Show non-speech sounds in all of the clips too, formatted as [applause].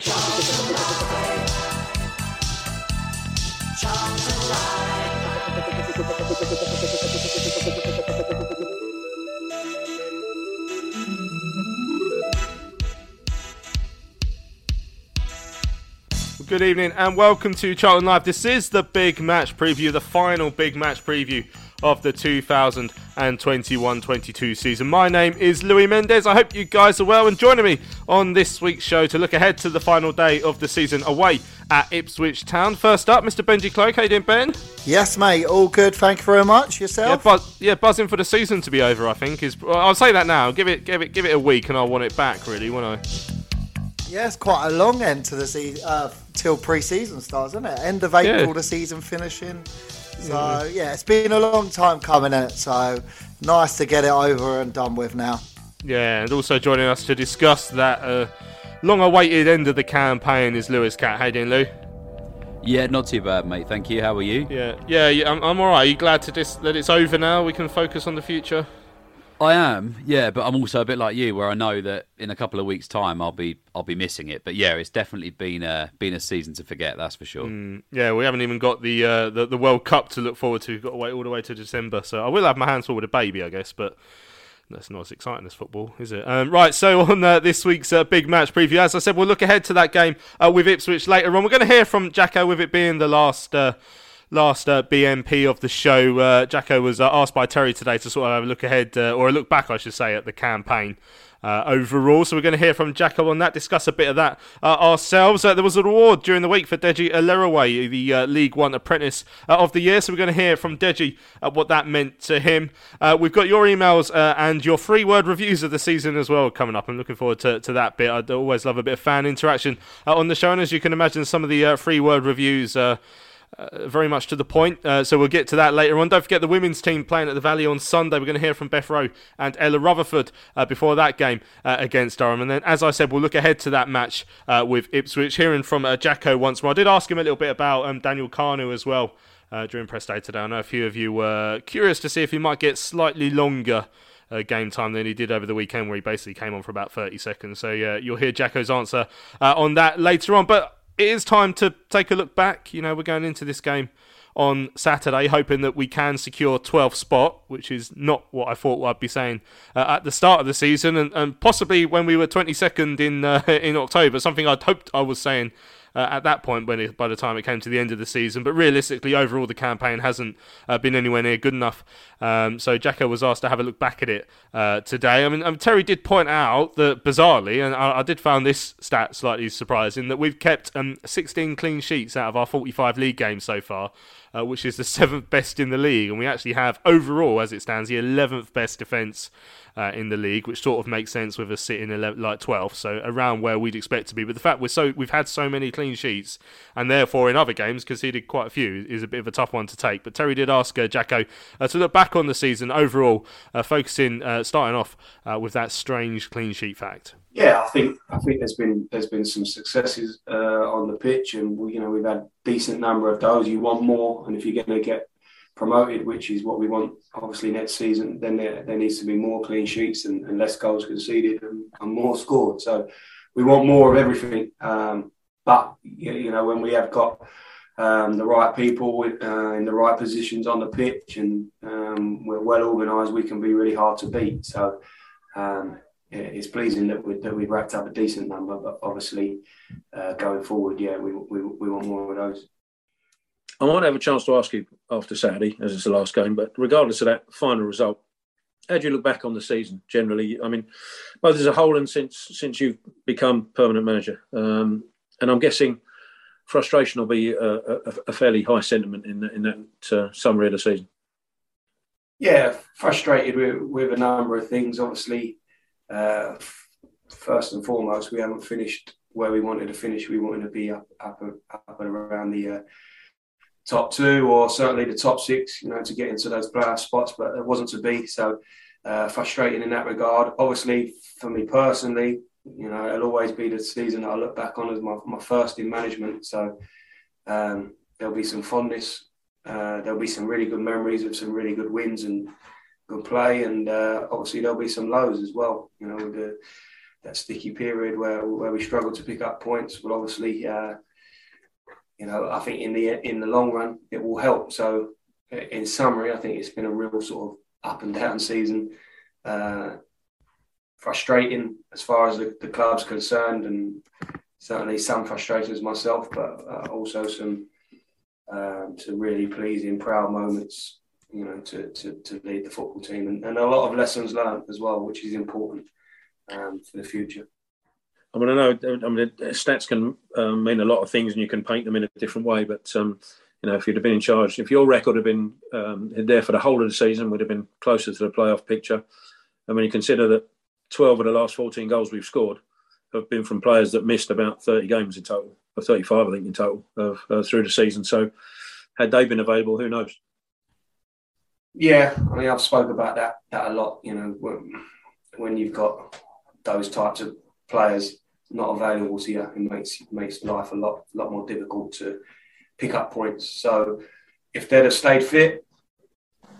Good evening and welcome to Charlton Live. This is the big match preview, the final big match preview of the 2021-22 season. My name is Louis Mendez. I hope you guys are well and joining me on this week's show to look ahead to the final day of the season away at Ipswich Town. First up, Mr. Benji Cloak. How you doing, Ben? Yes, mate. All good. Thank you very much. Yourself? Yeah, buzz, yeah, buzzing for the season to be over. I think is. Well, I'll say that now. Give it, give it, give it a week, and I'll want it back. Really, won't I? Yeah, it's quite a long end to the season uh, till pre-season starts, isn't it? End of April, Yeah. the season finishing. So yeah, it's been a long time coming. It so nice to get it over and done with now. Yeah, and also joining us to discuss that uh, long-awaited end of the campaign is Lewis Cat. How you doing, Lou? Yeah, not too bad, mate. Thank you. How are you? Yeah, yeah, yeah I'm, I'm all right. Are you glad to dis- that it's over now? We can focus on the future. I am. Yeah, but I'm also a bit like you, where I know that in a couple of weeks' time I'll be I'll be missing it. But yeah, it's definitely been a been a season to forget. That's for sure. Yeah, we haven't even got the, uh, the the World Cup to look forward to. We've got to wait all the way to December. So I will have my hands full with a baby, I guess, but that's not as exciting as football, is it? Um, right, so [laughs] on uh, this week's uh, big match preview, as I said, we'll look ahead to that game uh, with Ipswich later on. We're going to hear from Jacko with it being the last. Last uh, BMP of the show, uh, Jacko was uh, asked by Terry today to sort of have a look ahead, uh, or a look back, I should say, at the campaign uh, overall. So we're going to hear from Jacko on that, discuss a bit of that uh, ourselves. Uh, there was an award during the week for Deji Elerewe, the uh, League One Apprentice of the Year. So we're going to hear from Deji what that meant to him. We've got your emails and your free word reviews of the season as well coming up. I'm looking forward to, to that bit. I always love a bit of fan interaction on the show. And as you can imagine, some of the free word reviews. Uh, very much to the point. Uh, so we'll get to that later on. Don't forget the women's team playing at the Valley on Sunday. We're going to hear from Beth Rowe and Ella Rutherford uh, before that game uh, against Durham. And then, as I said, we'll look ahead to that match uh, with Ipswich. Hearing from uh, Jacko once more. I did ask him a little bit about um, Daniel Kanu as well during press day today. I know a few of you were curious to see if he might get slightly longer. Uh, game time than he did over the weekend, where he basically came on for about 30 seconds. So, yeah, you'll hear Jacko's answer uh, on that later on. But it is time to take a look back. You know, we're going into this game on Saturday, hoping that we can secure 12th spot, which is not what I thought I'd be saying uh, at the start of the season, and, and possibly when we were 22nd in uh, [laughs] in October, something I'd hoped I was saying. Uh, at that point, when it, by the time it came to the end of the season, but realistically, overall, the campaign hasn't uh, been anywhere near good enough. Um, so Jacko was asked to have a look back at it uh, today. I mean, um, Terry did point out that bizarrely, and I, I did find this stat slightly surprising, that we've kept um, 16 clean sheets out of our 45 league games so far uh, which is the seventh best in the league, and we actually have overall, as it stands, the eleventh best defence uh, in the league, which sort of makes sense with us sitting 11, like 12th, so around where we'd expect to be. But the fact we're so we've had so many clean sheets, and therefore in other games conceded quite a few, is a bit of a tough one to take. But Terry did ask uh, Jacko uh, to look back on the season overall, uh, focusing uh, starting off uh, with that strange clean sheet fact. Yeah, I think I think there's been there's been some successes uh, on the pitch, and we, you know we've had decent number of those. You want more, and if you're going to get promoted, which is what we want, obviously next season, then there, there needs to be more clean sheets and, and less goals conceded and, and more scored. So we want more of everything. Um, but you know when we have got um, the right people uh, in the right positions on the pitch, and um, we're well organised, we can be really hard to beat. So. Um, it's pleasing that we that we've racked up a decent number, but obviously uh, going forward, yeah, we, we we want more of those. I might have a chance to ask you after Saturday, as it's the last game, but regardless of that final result, how do you look back on the season generally? I mean, both as a whole and since since you've become permanent manager, um, and I'm guessing frustration will be a, a, a fairly high sentiment in in that uh, summary of the season. Yeah, frustrated with, with a number of things. Obviously, uh, first and foremost, we haven't finished where we wanted to finish. We wanted to be up, up, up and around the uh, top two or certainly the top six, you know, to get into those playoff spots, but it wasn't to be. So uh, frustrating in that regard. Obviously, for me personally, you know, it'll always be the season that I look back on as my, my first in management. So um, there'll be some fondness. Uh, there'll be some really good memories of some really good wins and good play, and uh, obviously there'll be some lows as well. You know, with the, that sticky period where where we struggle to pick up points. Well, obviously, uh, you know, I think in the in the long run it will help. So, in summary, I think it's been a real sort of up and down season. Uh, frustrating as far as the, the club's concerned, and certainly some frustrations myself, but uh, also some um, some really pleasing, proud moments. You know, to, to, to lead the football team, and, and a lot of lessons learned as well, which is important um, for the future. I mean, I know. I mean, stats can um, mean a lot of things, and you can paint them in a different way. But um, you know, if you'd have been in charge, if your record had been um, there for the whole of the season, would have been closer to the playoff picture. I mean, you consider that 12 of the last 14 goals we've scored have been from players that missed about 30 games in total, or 35, I think, in total of, uh, through the season. So, had they been available, who knows? Yeah, I mean, I've spoke about that that a lot. You know, when, when you've got those types of players not available to you, it makes makes life a lot lot more difficult to pick up points. So, if they'd have stayed fit,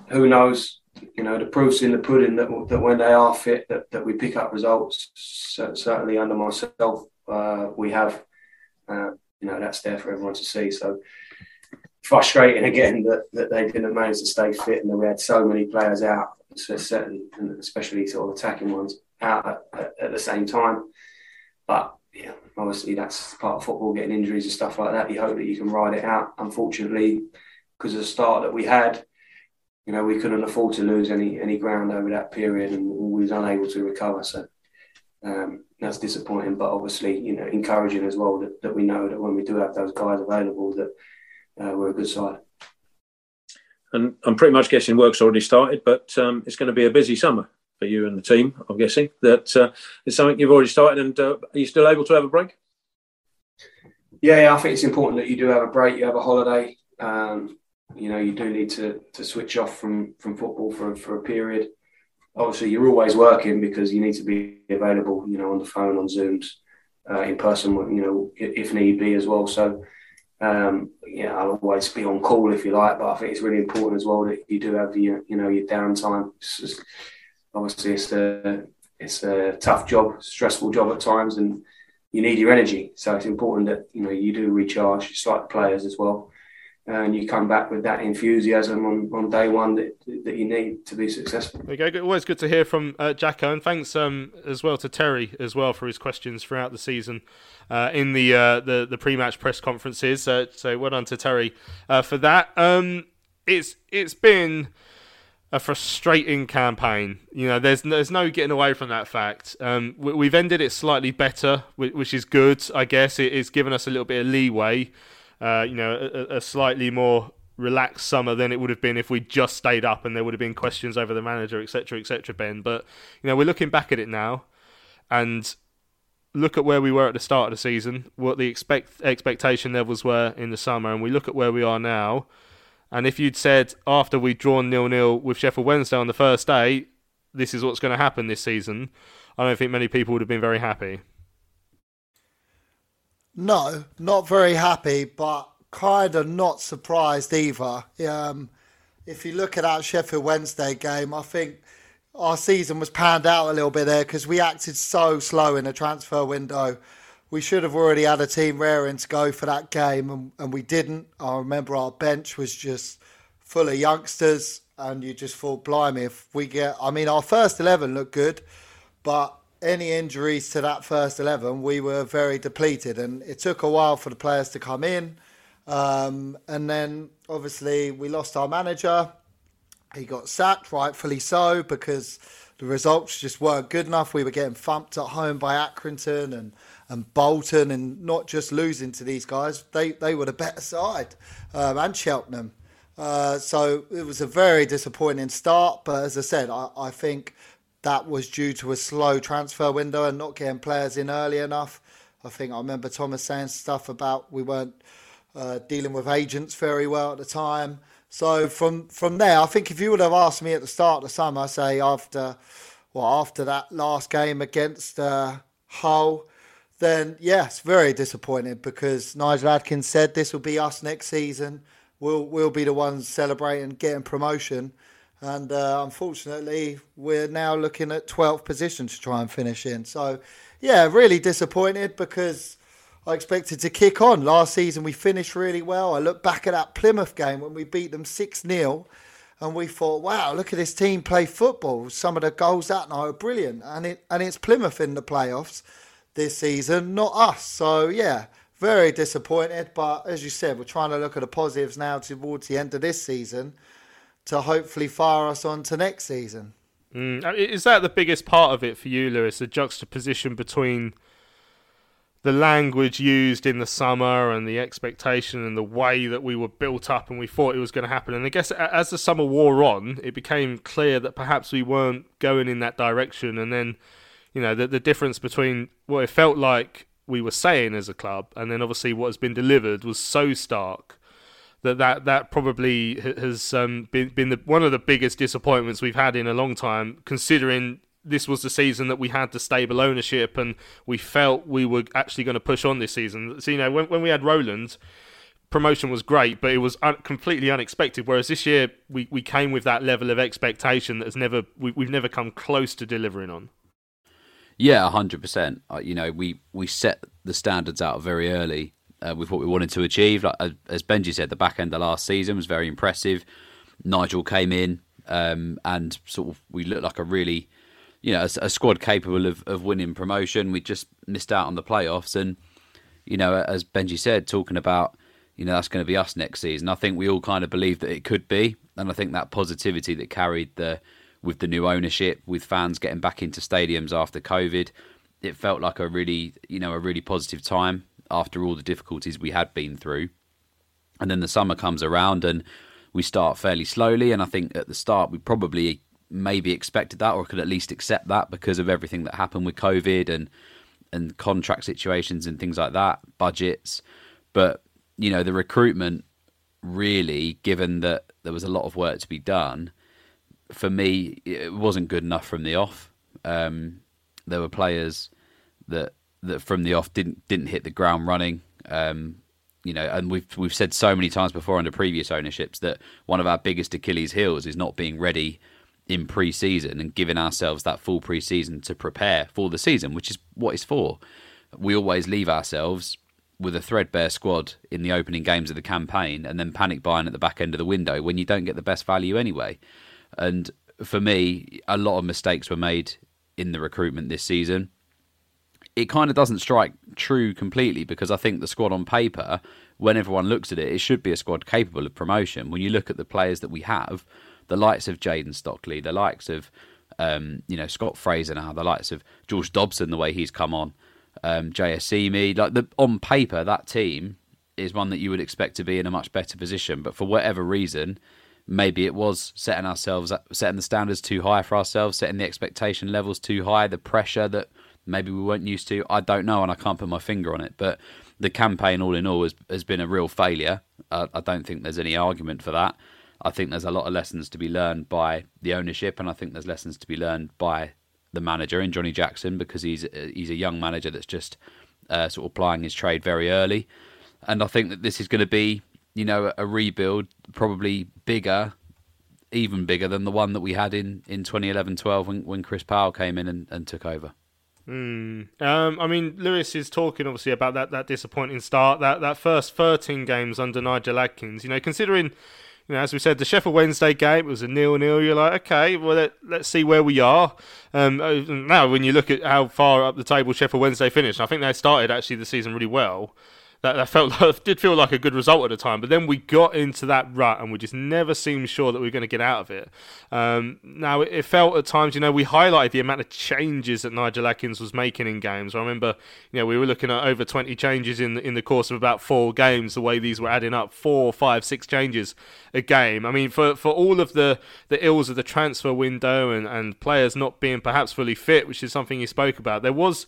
who knows? you know, the proof's in the pudding that, that when they are fit, that, that we pick up results. So, certainly under myself, uh, we have. Uh, you know, that's there for everyone to see. So frustrating again that, that they didn't manage to stay fit and that we had so many players out, certain, especially sort of attacking ones out at, at, at the same time. But yeah, obviously that's part of football, getting injuries and stuff like that. You hope that you can ride it out. Unfortunately, because of the start that we had, you know, we couldn't afford to lose any any ground over that period, and we was unable to recover. So um, that's disappointing, but obviously, you know, encouraging as well that, that we know that when we do have those guys available, that uh, we're a good side. And I'm pretty much guessing work's already started, but um, it's going to be a busy summer for you and the team. I'm guessing that uh, it's something you've already started, and uh, are you still able to have a break? Yeah, yeah, I think it's important that you do have a break, you have a holiday. Um, you know you do need to to switch off from from football for for a period. Obviously, you're always working because you need to be available. You know, on the phone, on Zooms, uh, in person. You know, if need be as well. So. Um, yeah, I'll always be on call if you like, but I think it's really important as well that you do have your, you know, your downtime. It's just, obviously, it's a it's a tough job, stressful job at times, and you need your energy. So it's important that you know you do recharge, just like players as well and you come back with that enthusiasm on, on day one that, that you need to be successful. There you go. Always good to hear from uh, Jacko, and thanks um, as well to Terry as well for his questions throughout the season uh, in the, uh, the the pre-match press conferences. Uh, so well done to Terry uh, for that. Um, it's it's been a frustrating campaign. You know, there's there's no getting away from that fact. Um, we, have ended it slightly better, which is good, I guess. It, it's given us a little bit of leeway uh, you know, a, a, slightly more relaxed summer than it would have been if we just stayed up and there would have been questions over the manager, etc., etc. Ben, but you know, we're looking back at it now, and look at where we were at the start of the season, what the expect expectation levels were in the summer, and we look at where we are now. And if you'd said after we'd drawn nil nil with Sheffield Wednesday on the first day, this is what's going to happen this season, I don't think many people would have been very happy. No, not very happy, but kind of not surprised either. Um, if you look at that Sheffield Wednesday game, I think our season was panned out a little bit there because we acted so slow in the transfer window. We should have already had a team raring to go for that game, and, and we didn't. I remember our bench was just full of youngsters, and you just thought, blimey, if we get. I mean, our first 11 looked good, but any injuries to that first 11, we were very depleted. And it took a while for the players to come in. Um, and then obviously we lost our manager. He got sacked, rightfully so, because the results just weren't good enough. We were getting thumped at home by Accrington and, and Bolton, and not just losing to these guys, they, they were the better side, um, and Cheltenham. Uh, so it was a very disappointing start. But as I said, I, I think that was due to a slow transfer window and not getting players in early enough. I think I remember Thomas saying stuff about we weren't uh, dealing with agents very well at the time. So from from there, I think if you would have asked me at the start of the summer, say after well after that last game against uh, Hull, then yes, very disappointed because Nigel Adkins said this will be us next season. We'll we'll be the ones celebrating getting promotion, and uh, unfortunately, we're now looking at 12th position to try and finish in. So, yeah, really disappointed because I expected to kick on. Last season, we finished really well. I look back at that Plymouth game when we beat them 6 0, and we thought, wow, look at this team play football. Some of the goals that night are brilliant. And, it, and it's Plymouth in the playoffs this season, not us. So, yeah, very disappointed. But as you said, we're trying to look at the positives now towards the end of this season to hopefully fire us on to next season. Mm. Uh, is that the biggest part of it for you, Lewis? The juxtaposition between the language used in the summer and the expectation and the way that we were built up and we thought it was going to happen. And I guess as the summer wore on, it became clear that perhaps we weren't going in that direction. And then, you know, the, the difference between what it felt like we were saying as a club and then obviously what has been delivered was so stark that that, that probably has um, been been the, one of the biggest disappointments we've had in a long time, considering this was the season that we had the stable ownership and we felt we were actually going to push on this season. So you know when when we had Roland. Promotion was great, but it was un- completely unexpected. Whereas this year, we, we came with that level of expectation that has never we, we've never come close to delivering on. Yeah, hundred uh, percent. You know, we we set the standards out very early, uh, with what we wanted to achieve. Like, as Benji said, the back end of last season was very impressive. Nigel came in um, and sort of we looked like a really, you know, a, a, squad capable of, of winning promotion. We just missed out on the playoffs, and you know, as Benji said, talking about you know that's going to be us next season. I think we all kind of believe that it could be, and I think that positivity that carried the with the new ownership, with fans getting back into stadiums after COVID, it felt like a really you know a really positive time after all the difficulties we had been through. And then the summer comes around and we start fairly slowly. And I think at the start we probably maybe expected that or could at least accept that because of everything that happened with COVID and and contract situations and things like that, budgets. But you know the recruitment really, given that there was a lot of work to be done, for me it wasn't good enough from the off. Um, there were players that that from the off didn't didn't hit the ground running. Um, you know, and we've we've said so many times before under previous ownerships that one of our biggest Achilles' heels is not being ready in pre-season and giving ourselves that full pre-season to prepare for the season, which is what it's for. We always leave ourselves with a threadbare squad in the opening games of the campaign and then panic buying at the back end of the window when you don't get the best value anyway. And for me, a lot of mistakes were made in the recruitment this season it kind of doesn't strike true completely because I think the squad on paper, when everyone looks at it, it should be a squad capable of promotion. When you look at the players that we have, the likes of Jayden Stockley, the likes of um, you know Scott Fraser now, the likes of George Dobson, the way he's come on, um, JSE like the on paper that team is one that you would expect to be in a much better position, but for whatever reason. Maybe it was setting ourselves, setting the standards too high for ourselves, setting the expectation levels too high, the pressure that maybe we weren't used to. I don't know, and I can't put my finger on it. But the campaign, all in all, has, has been a real failure. Uh, I don't think there's any argument for that. I think there's a lot of lessons to be learned by the ownership, and I think there's lessons to be learned by the manager in Johnny Jackson because he's he's a young manager that's just uh, sort of plying his trade very early. And I think that this is going to be, you know, a rebuild, probably bigger, even bigger than the one that we had in, in 2011-12 when, when Chris Powell came in and, and took over. Mm. Um, I mean, Lewis is talking obviously about that, that disappointing start, that, that first 13 games under Nigel Adkins. You know, considering, you know, as we said, the Sheffield Wednesday game was a nil-nil. You're like, okay, well, let, us see where we are. Um, uh, now, when you look at how far up the table Sheffield Wednesday finished, I think they started actually the season really well. That, that felt [laughs] did feel like a good result at the time. But then we got into that rut, and we just never seemed sure that we were going to get out of it. Um, now it, it, felt at times, you know, we highlighted the amount of changes that Nigel Adkins was making in games. I remember, you know, we were looking at over 20 changes in in the course of about four games. The way these were adding up, four, five, six changes a game. I mean, for for all of the the ills of the transfer window and and players not being perhaps fully fit, which is something you spoke about, there was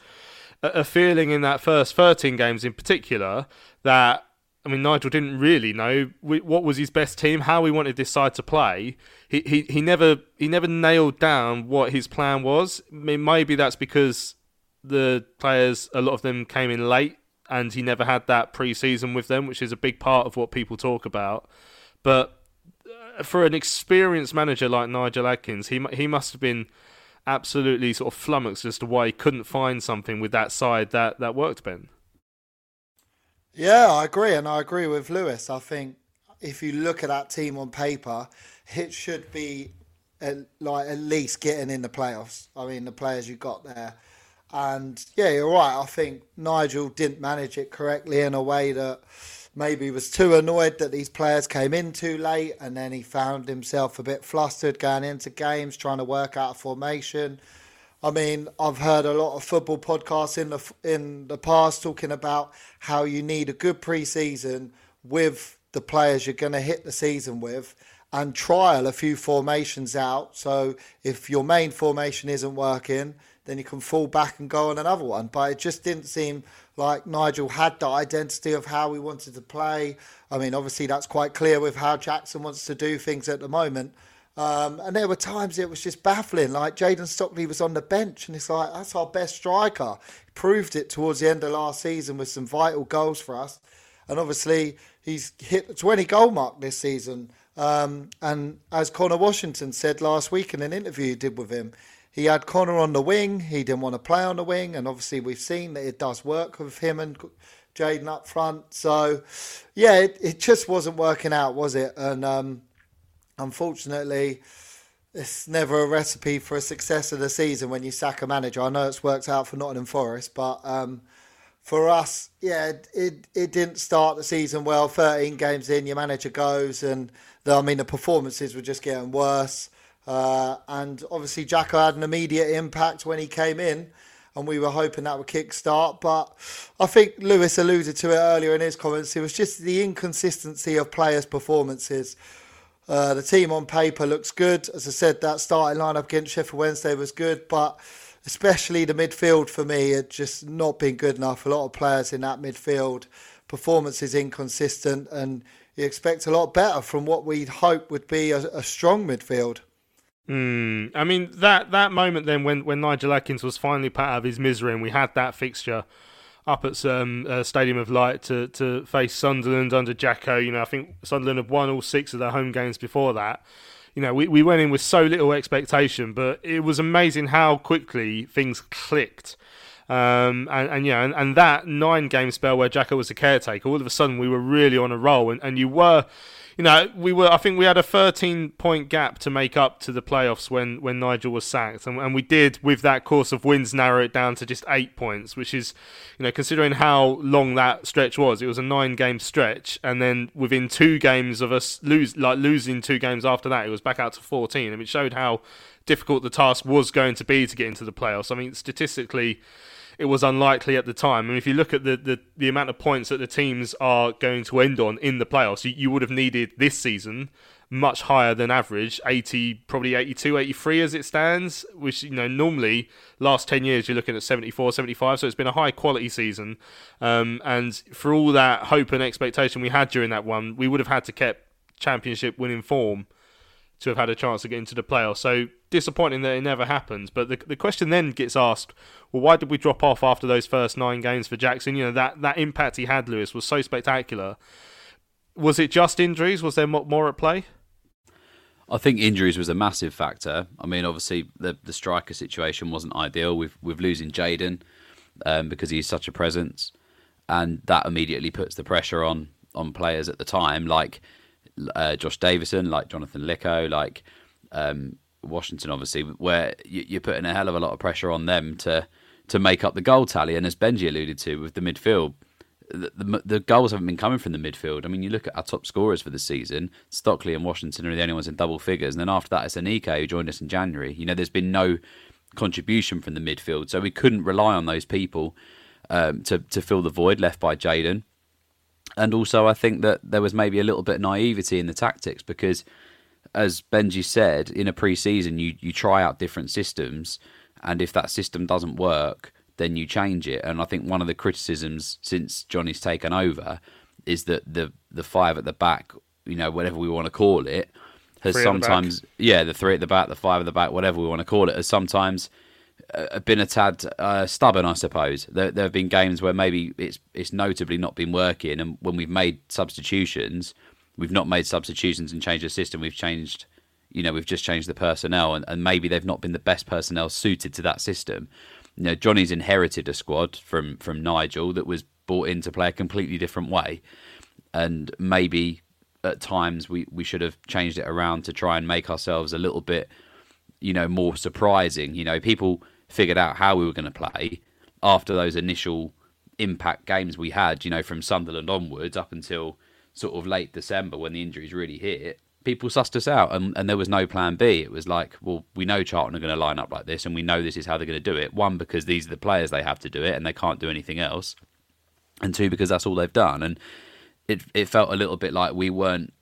a feeling in that first 13 games in particular that I mean Nigel didn't really know what was his best team, how he wanted this side to play. He he, he never he never nailed down what his plan was. I mean, maybe that's because the players a lot of them came in late and he never had that pre-season with them, which is a big part of what people talk about. But uh, for an experienced manager like Nigel Adkins, he he must have been absolutely sort of flummoxed as to why he couldn't find something with that side that, that worked, Ben. Yeah, I agree, and I agree with Lewis. I think if you look at that team on paper, it should be at, like at least getting in the playoffs. I mean, the players you got there, and yeah, you're right. I think Nigel didn't manage it correctly in a way that maybe was too annoyed that these players came in too late, and then he found himself a bit flustered going into games, trying to work out a formation. I mean, I've heard a lot of football podcasts in the in the past talking about how you need a good pre-season with the players you're going to hit the season with and trial a few formations out. So if your main formation isn't working, then you can fall back and go on another one. But it just didn't seem like Nigel had the identity of how we wanted to play. I mean, obviously that's quite clear with how Jackson wants to do things at the moment. Um, and there were times it was just baffling. Like Jayden Stockley was on the bench, and it's like that's our best striker. He proved it towards the end of last season with some vital goals for us, and obviously he's hit the 20 goal mark this season. Um, and as Connor Washington said last week in an interview he did with him, he had Connor on the wing. He didn't want to play on the wing, and obviously we've seen that it does work with him and Jayden up front. So, yeah, it, it just wasn't working out, was it? And um, unfortunately, it's never a recipe for a success of the season when you sack a manager. I know it's worked out for Nottingham Forest, but um, for us, yeah, it, it, it didn't start the season well. Thirteen games in, your manager goes, and the, I mean the performances were just getting worse. Uh, and obviously, Jacko had an immediate impact when he came in, and we were hoping that would kick-start. But I think Lewis alluded to it earlier in his comments. It was just the inconsistency of players' performances. Uh, the team on paper looks good. As I said, that starting lineup against Sheffield Wednesday was good, but especially the midfield for me had just not been good enough. A lot of players in that midfield, performance is inconsistent, and you expect a lot better from what we'd hope would be a, a strong midfield. Mm, I mean that that moment then when, when Nigel Adkins was finally put out of his misery and we had that fixture up at some uh, Stadium of Light to, to face Sunderland under Jacko. You know, I think Sunderland had won all six of their home games before that. You know, we, we went in with so little expectation, but it was amazing how quickly things clicked. Um, and, and yeah, and, and that nine game spell where Jacko was the caretaker, all of a sudden we were really on a roll, and, and you were you know, we were. I think we had a 13 point gap to make up to the playoffs when when Nigel was sacked, and, and we did with that course of wins narrow it down to just eight points, which is, you know, considering how long that stretch was, it was a nine game stretch, and then within two games of us lose like losing two games after that, it was back out to 14, and it showed how difficult the task was going to be to get into the playoffs. I mean, statistically it was unlikely at the time. And if you look at the, the, the amount of points that the teams are going to end on in the playoffs, you, you would have needed this season much higher than average 80 probably 82 83 as it stands which you know normally last 10 years you're looking at 74 75 so it's been a high quality season um, and for all that hope and expectation we had during that one we would have had to keep championship winning form to have had a chance to get into the playoffs. So disappointing that it never happens. But the the question then gets asked, well, why did we drop off after those first nine games for Jackson? You know that that impact he had, Lewis, was so spectacular. Was it just injuries? Was there more at play? I think injuries was a massive factor. I mean, obviously the the striker situation wasn't ideal with with losing Jayden um, because he's such a presence, and that immediately puts the pressure on on players at the time, like uh, Josh Davison, like Jonathan Leko, like um, Washington, obviously, where you, are putting a hell of a lot of pressure on them to to make up the goal tally. And as Benji alluded to with the midfield, the, the, the, goals haven't been coming from the midfield. I mean, you look at our top scorers for the season, Stockley and Washington are the only ones in double figures. And then after that, it's Aneke who joined us in January. You know, there's been no contribution from the midfield. So we couldn't rely on those people um, to, to fill the void left by Jayden. And also, I think that there was maybe a little bit of naivety in the tactics because, as Benji said, in a pre season, you, you try out different systems. And if that system doesn't work, then you change it. And I think one of the criticisms since Johnny's taken over is that the the five at the back, you know, whatever we want to call it, has three sometimes yeah, the three at the back, the five at the back, whatever we want to call it, has sometimes uh, been a tad uh, stubborn, I suppose. There, there have been games where maybe it's it's notably not been working, and when we've made substitutions, we've not made substitutions and changed the system. We've changed, you know, we've just changed the personnel, and, and maybe they've not been the best personnel suited to that system you know, Johnny's inherited a squad from from Nigel that was brought in to play a completely different way, and maybe at times we we should have changed it around to try and make ourselves a little bit, you know, more surprising. You know, people figured out how we were going to play after those initial impact games we had. You know, from Sunderland onwards up until sort of late December when the injuries really hit people sussed us out and, and there was no plan B. It was like, well, we know Charlton are going to line up like this and we know this is how they're going to do it. One, because these are the players they have to do it and they can't do anything else. And two, because that's all they've done. And it it felt a little bit like we weren't,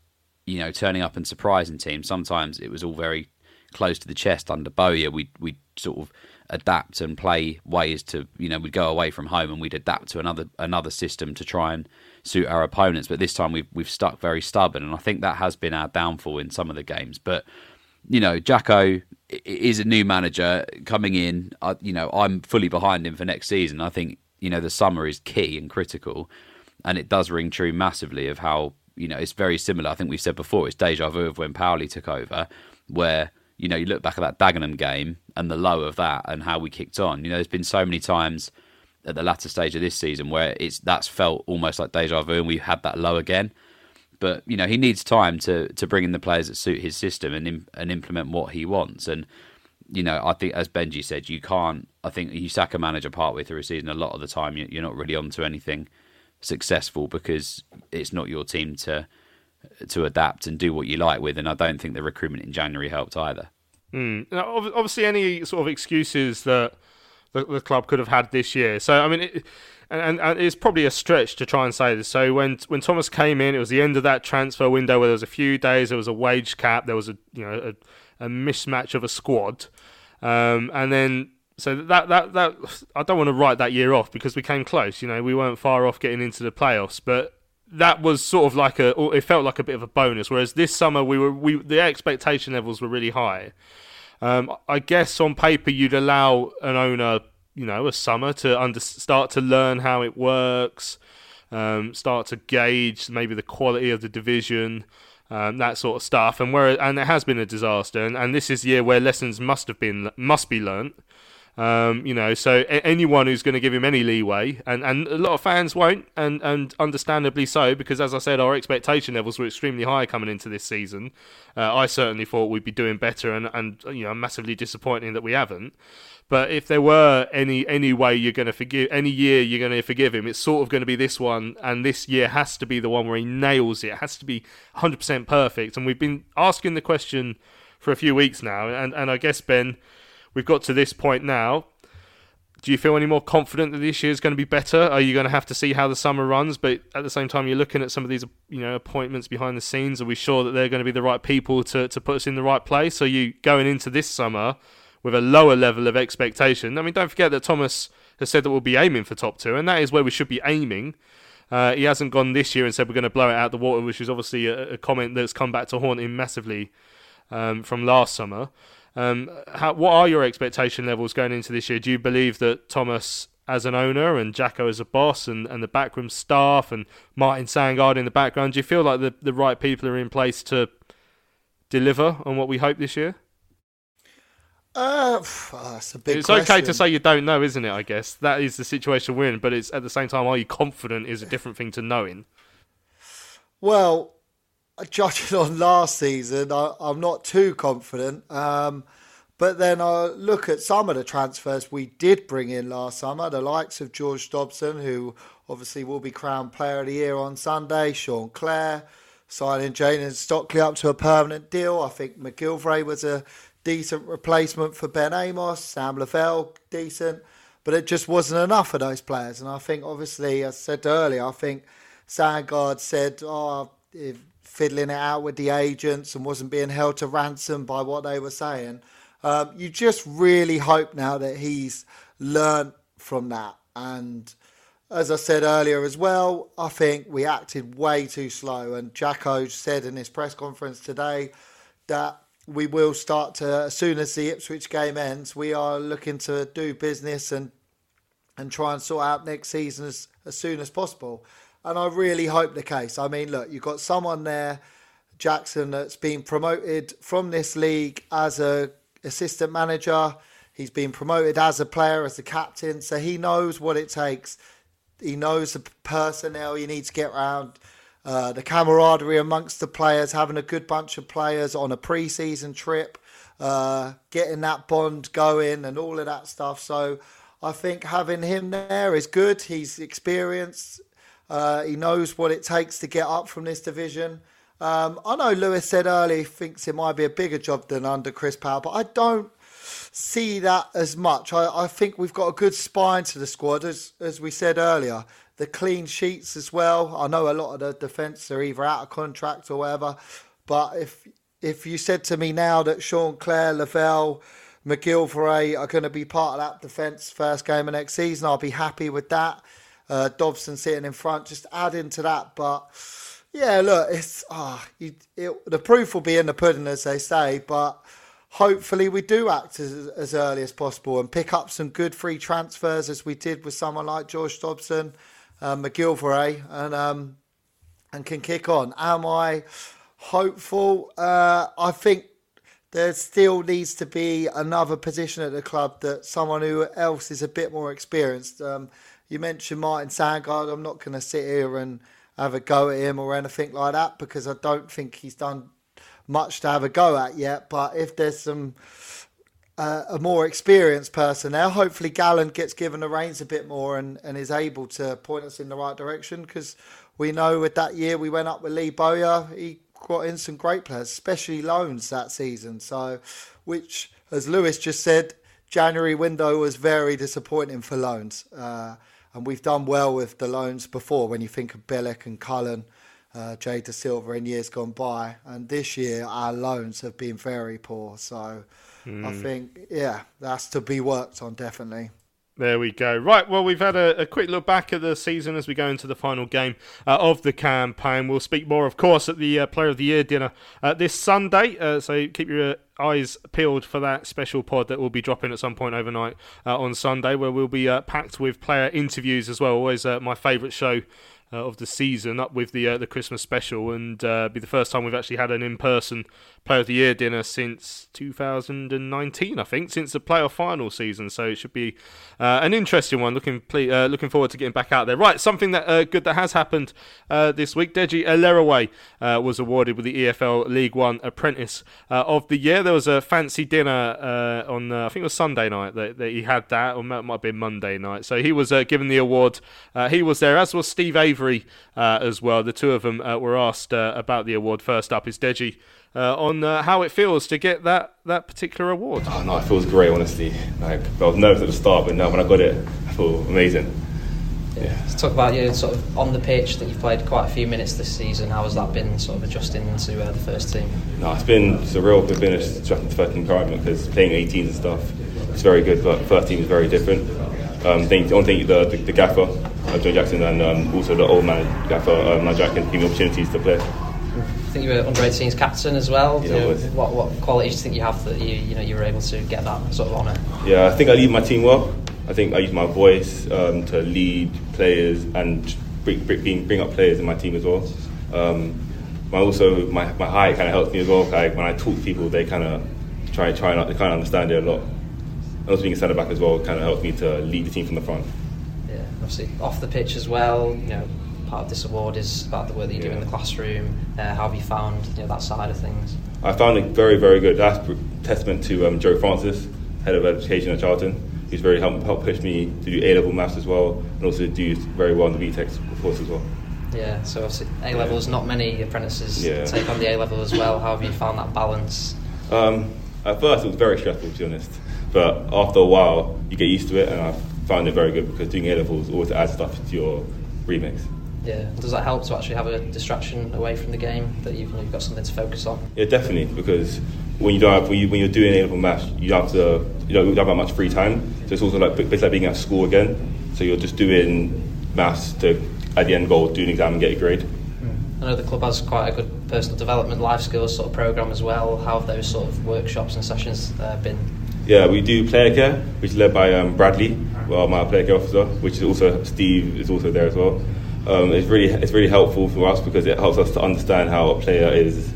you know, turning up and surprising teams. Sometimes it was all very close to the chest under Bowyer. We we sort of adapt and play ways to, you know, we'd go away from home and we'd adapt to another another system to try and suit our opponents. But this time we've we've stuck very stubborn, and I think that has been our downfall in some of the games. But you know, Jacko is a new manager coming in. I, you know, I'm fully behind him for next season. I think you know the summer is key and critical, and it does ring true massively of how you know it's very similar. I think we've said before it's deja vu of when Paoli took over, where you know you look back at that Dagenham game and the low of that and how we kicked on. You know, there's been so many times at the latter stage of this season where it's that's felt almost like deja vu, and we had that low again. But you know, he needs time to to bring in the players that suit his system and and implement what he wants. And you know, I think as Benji said, you can't. I think you sack a manager partway through a season. A lot of the time, you're not really onto anything successful because it's not your team to to adapt and do what you like with. And I don't think the recruitment in January helped either. Mm. Now, obviously, any sort of excuses that the, the club could have had this year. So I mean, it, and, and it's probably a stretch to try and say this. So when when Thomas came in, it was the end of that transfer window where there was a few days, there was a wage cap, there was a you know a, a mismatch of a squad, um, and then so that that that I don't want to write that year off because we came close. You know, we weren't far off getting into the playoffs, but that was sort of like a it felt like a bit of a bonus. Whereas this summer we were we the expectation levels were really high. Um, I guess on paper you'd allow an owner, you know, a summer to under, start to learn how it works, um, start to gauge maybe the quality of the division, um, that sort of stuff. And where and it has been a disaster, and, and this is the year where lessons must have been must be learnt. Um, you know, so a- anyone who's going to give him any leeway, and, and a lot of fans won't, and, and understandably so, because as I said, our expectation levels were extremely high coming into this season. Uh, I certainly thought we'd be doing better, and, and you know, massively disappointing that we haven't. But if there were any any way you're going to forgive any year you're going to forgive him, it's sort of going to be this one, and this year has to be the one where he nails it. It has to be 100% perfect. And we've been asking the question for a few weeks now, and and I guess Ben we've got to this point now. Do you feel any more confident that this year is going to be better? Are you going to have to see how the summer runs? But at the same time, you're looking at some of these, you know, appointments behind the scenes. Are we sure that they're going to be the right people to, to put us in the right place? Are you going into this summer with a lower level of expectation? I mean, don't forget that Thomas has said that we'll be aiming for top two, and that is where we should be aiming. Uh, he hasn't gone this year and said we're going to blow it out the water, which is obviously a, a comment that's come back to haunt him massively um, from last summer. Um, how, what are your expectation levels going into this year? Do you believe that Thomas as an owner and Jacko as a boss and, and the backroom staff and Martin Sandgaard in the background, do you feel like the, the right people are in place to deliver on what we hope this year? Uh, [sighs] that's a big. It's question. okay to say you don't know, isn't it? I guess that is the situation we're in, but it's at the same time, are you confident? Is a different thing to knowing. Well, judging [laughs] on last season, I, am not too confident. Um, But then I look at some of the transfers we did bring in last summer, the likes of George Dobson, who obviously will be crowned Player of the Year on Sunday, Sean Clare, signing Jayden Stockley up to a permanent deal. I think MacGillivray was a decent replacement for Ben Amos, Sam Lavelle, decent. But it just wasn't enough for those players. And I think, obviously, as I said earlier, I think Sandgaard said, oh, fiddling it out with the agents and wasn't being held to ransom by what they were saying. Um, you just really hope now that he's learned from that. And as I said earlier as well, I think we acted way too slow. And Jacko said in his press conference today that we will start to, as soon as the Ipswich game ends, we are looking to do business and and try and sort out next season as, as soon as possible. And I really hope the case. I mean, look, you've got someone there, Jackson, that's been promoted from this league as a assistant manager. He's been promoted as a player, as a captain, so he knows what it takes. He knows the personnel you need to get around uh, the camaraderie amongst the players, having a good bunch of players on a pre-season trip, uh, getting that bond going, and all of that stuff. So I think having him there is good. He's experienced. Uh, he knows what it takes to get up from this division. Um, I know Lewis said earlier he thinks it might be a bigger job than under Chris Powell, but I don't see that as much. I, I think we've got a good spine to the squad, as as we said earlier the clean sheets as well. I know a lot of the defence are either out of contract or whatever, but if if you said to me now that Sean Clare, Lavelle, MacGillivray are going to be part of that defence first game of next season, I'll be happy with that. Uh, Dobson sitting in front, just add into that. But yeah, look, it's ah, oh, the proof will be in the pudding, as they say. But hopefully, we do act as, as early as possible and pick up some good free transfers, as we did with someone like George Dobson MacGillivray and um, and can kick on. Am I hopeful? Uh, I think there still needs to be another position at the club that someone who else is a bit more experienced. Um, you mentioned Martin Sandgaard. I'm not going to sit here and have a go at him or anything like that because I don't think he's done much to have a go at yet. But if there's some uh, a more experienced person now. Hopefully, Gallen gets given the reins a bit more and, and is able to point us in the right direction because we know with that year we went up with Lee Bowyer, he got in some great players, especially loans that season. So, which, as Lewis just said, January window was very disappointing for loans. Uh, and we've done well with the loans before when you think of Bielik and Cullen. Uh, Jay Dasilva in years gone by, and this year our loans have been very poor. So Mm. I think, yeah, that's to be worked on definitely. There we go. Right, well, we've had a, a, quick look back at the season as we go into the final game uh, of the campaign. We'll speak more, of course, at the uh, Player of the Year dinner uh, this Sunday. Uh, so keep your eyes peeled for that special pod that will be dropping at some point overnight uh, on Sunday, where we'll be uh, packed with player interviews as well. Always my favourite show uh, of the season, up with the uh, the Christmas special, and uh, be the first time we've actually had an in person Player of the Year dinner since 2019, I think, since the playoff final season. So it should be uh, an interesting one. Looking ple- uh, looking forward to getting back out there. Right, something that uh, good that has happened this week. Deji Elerewe was awarded with the EFL League One Apprentice of the Year. There was a fancy dinner on I think it was Sunday night that, that he had that, or it might have been Monday night. So he was given the award. he was there, as was Steve Avery uh, as well. The two of them uh, were asked uh, about the award. First up is Deji. Uh, on uh, how it feels to get that, that particular award. Oh, no, it feels great, honestly. Like I was nervous at the start, but now when I got it, I feel amazing. Yeah. Let's talk about you sort of on the pitch. That you've played quite a few minutes this season. How has that been, sort of adjusting to uh, the first team? No, it's been surreal. It's been adjusting to first team environment because playing 18s and stuff, it's very good. But first team is very different. Um, thank, I want to thank the, the, the gaffer, uh, John Jackson, and um, also the old man gaffer, uh, Jack, and give me opportunities to play. I think you were under 18s captain as well. Yeah, you what, what qualities do you think you have that you you know you were able to get that sort of honour? Yeah, I think I lead my team well. I think I use my voice um, to lead players and bring, bring, bring up players in my team as well. Um, my also my, my height kind of helps me as well. Like when I talk to people, they kind of try try not they kind of understand it a lot also being a centre back as well kind of helped me to lead the team from the front. Yeah, obviously off the pitch as well. You know, part of this award is about the work that you yeah. do in the classroom. Uh, how have you found you know, that side of things? I found it very, very good. That's testament to um, Joe Francis, head of education at Charlton. He's very helped, helped push me to do A level maths as well, and also do very well in the BTEC course as well. Yeah, so obviously A levels, yeah. not many apprentices yeah. take on the A level as well. How have you found that balance? Um, at first, it was very stressful, to be honest. But after a while, you get used to it, and I found it very good because doing A levels always adds stuff to your remix. Yeah, does that help to actually have a distraction away from the game that you've, you've got something to focus on? Yeah, definitely. Because when you don't have, when, you, when you're doing A level maths, you have to you don't have that much free time. So it's also like basically like being at school again. So you're just doing maths to at the end goal do an exam and get a grade. I know the club has quite a good personal development, life skills sort of program as well. How have those sort of workshops and sessions uh, been? Yeah, we do player care, which is led by um, Bradley, well, my player care officer, which is also Steve is also there as well. Um, it's really it's really helpful for us because it helps us to understand how a player is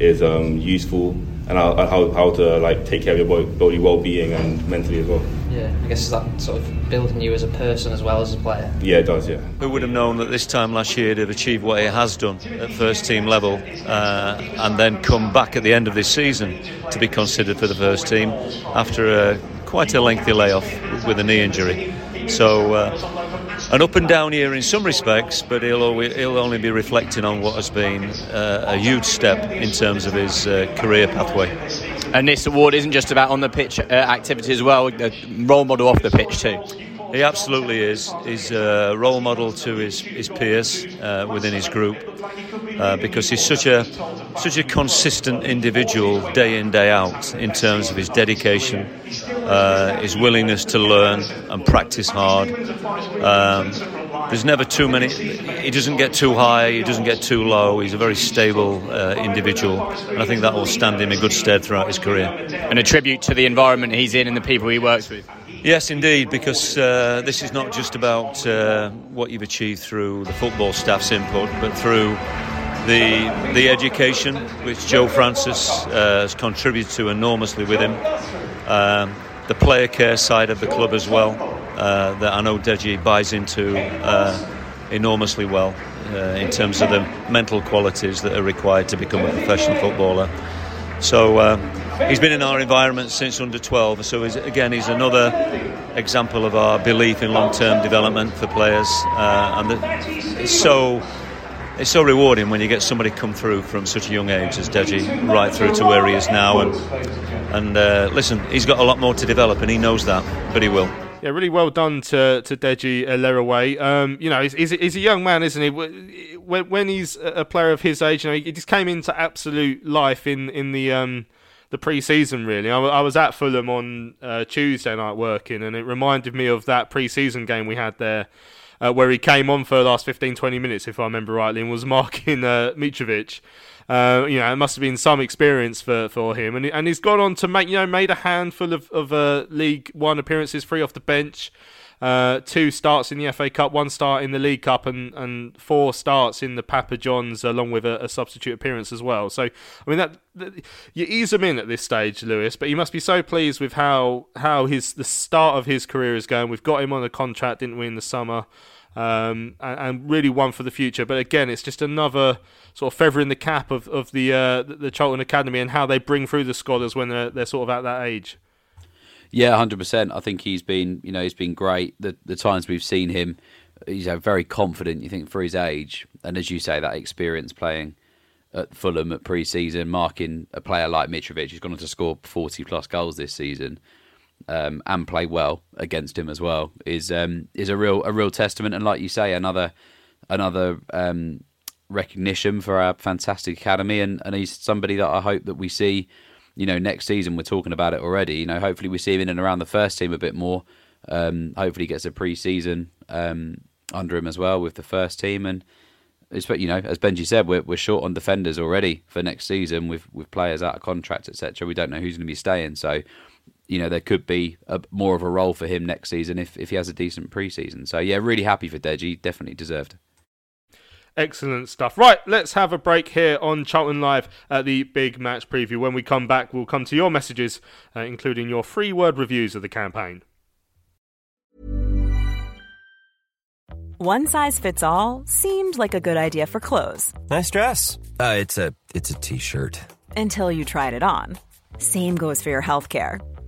is um, useful and how, how, how to like take care of your body well-being and mentally as well. Yeah, I guess that sort of building you as a person as well as a player. Yeah, it does. Yeah. Who would have known that this time last year to have achieved what he has done at first team level, uh, and then come back at the end of this season to be considered for the first team after a, quite a lengthy layoff with a knee injury. So. Uh, an up and down year in some respects, but he'll, always, he'll only be reflecting on what has been uh, a huge step in terms of his uh, career pathway. And this award isn't just about on the pitch uh, activity as well, a role model off the pitch too. He absolutely is. He's a role model to his, his peers uh, within his group uh, because he's such a such a consistent individual day in day out in terms of his dedication, uh, his willingness to learn and practice hard. Um, there's never too many. He doesn't get too high. He doesn't get too low. He's a very stable uh, individual, and I think that will stand him in good stead throughout his career. And a tribute to the environment he's in and the people he works with. Yes, indeed, because uh, this is not just about uh, what you've achieved through the football staff's input, but through the the education which Joe Francis uh, has contributed to enormously with him, um, the player care side of the club as well, uh, that I know Deji buys into uh, enormously well uh, in terms of the mental qualities that are required to become a professional footballer. So he's been in our environment since under 12 so he's, again he's another example of our belief in long-term development for players uh, and the, it's so it's so rewarding when you get somebody come through from such a young age as Deji right through to where he is now and and uh, listen he's got a lot more to develop and he knows that but he will yeah, really well done to to Deji Elerewe. Um, you know, he's, he's, he's, a young man, isn't he? When, when he's a player of his age, you know, he just came into absolute life in in the um, the pre-season really. I, I was at Fulham on uh, Tuesday night working, and it reminded me of that pre-season game we had there, uh, where he came on for the last 15, 20 minutes, if I remember rightly, and was marking uh, Mitrovic. Uh, you know, it must have been some experience for, for him, and and he's gone on to make you know made a handful of of uh, League One appearances, free off the bench. Uh, two starts in the FA Cup, one start in the League Cup, and, and four starts in the Papa John's, along with a, a substitute appearance as well. So, I mean, that, that, you ease him in at this stage, Lewis. But you must be so pleased with how how his the start of his career is going. We've got him on a contract, didn't we, in the summer, um, and, and, really one for the future. But again, it's just another sort of feather in the cap of of the uh, the Charlton Academy and how they bring through the scholars when they're they're sort of at that age. Yeah, hundred percent. I think he's been, you know, he's been great. The the times we've seen him, he's uh, very confident. You think for his age, and as you say, that experience playing at Fulham at pre-season, marking a player like Mitrovic, who's gone on to score forty plus goals this season, um, and play well against him as well, is um, is a real a real testament. And like you say, another another um, recognition for our fantastic academy, and, and he's somebody that I hope that we see you know, next season we're talking about it already. You know, hopefully we see him in and around the first team a bit more. Um, hopefully he gets a pre-season um, under him as well with the first team. And it's, you know, as Benji said, we're we're short on defenders already for next season with with players out of contract, etc. We don't know who's going to be staying, so you know there could be a, more of a role for him next season if if he has a decent pre-season. So yeah, really happy for Deji. Definitely deserved. Excellent stuff. Right, let's have a break here on Charlton Live at the big match preview. When we come back, we'll come to your messages, uh, including your free word reviews of the campaign. One size fits all seemed like a good idea for clothes. Nice dress. Uh, it's a it's a t-shirt Until you tried it on. Same goes for your healthcare.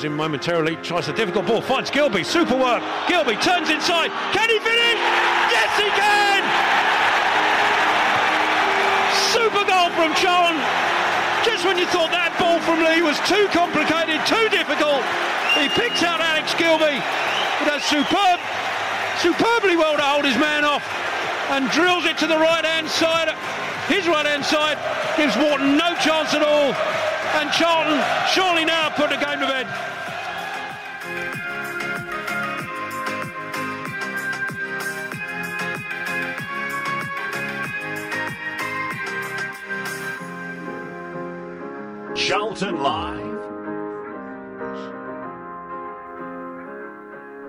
Him momentarily, tries a difficult ball, finds Gilbey, super work. Gilbey turns inside. Can he finish? Yes, he can! Super goal from Charlton. Just when you thought that ball from Lee was too complicated, too difficult, he picks out Alex Gilbey. It has superb, superbly well to hold his man off and drills it to the right hand side. His right hand side gives Wharton no chance at all. And Charlton surely now put the game to bed. Charlton Live.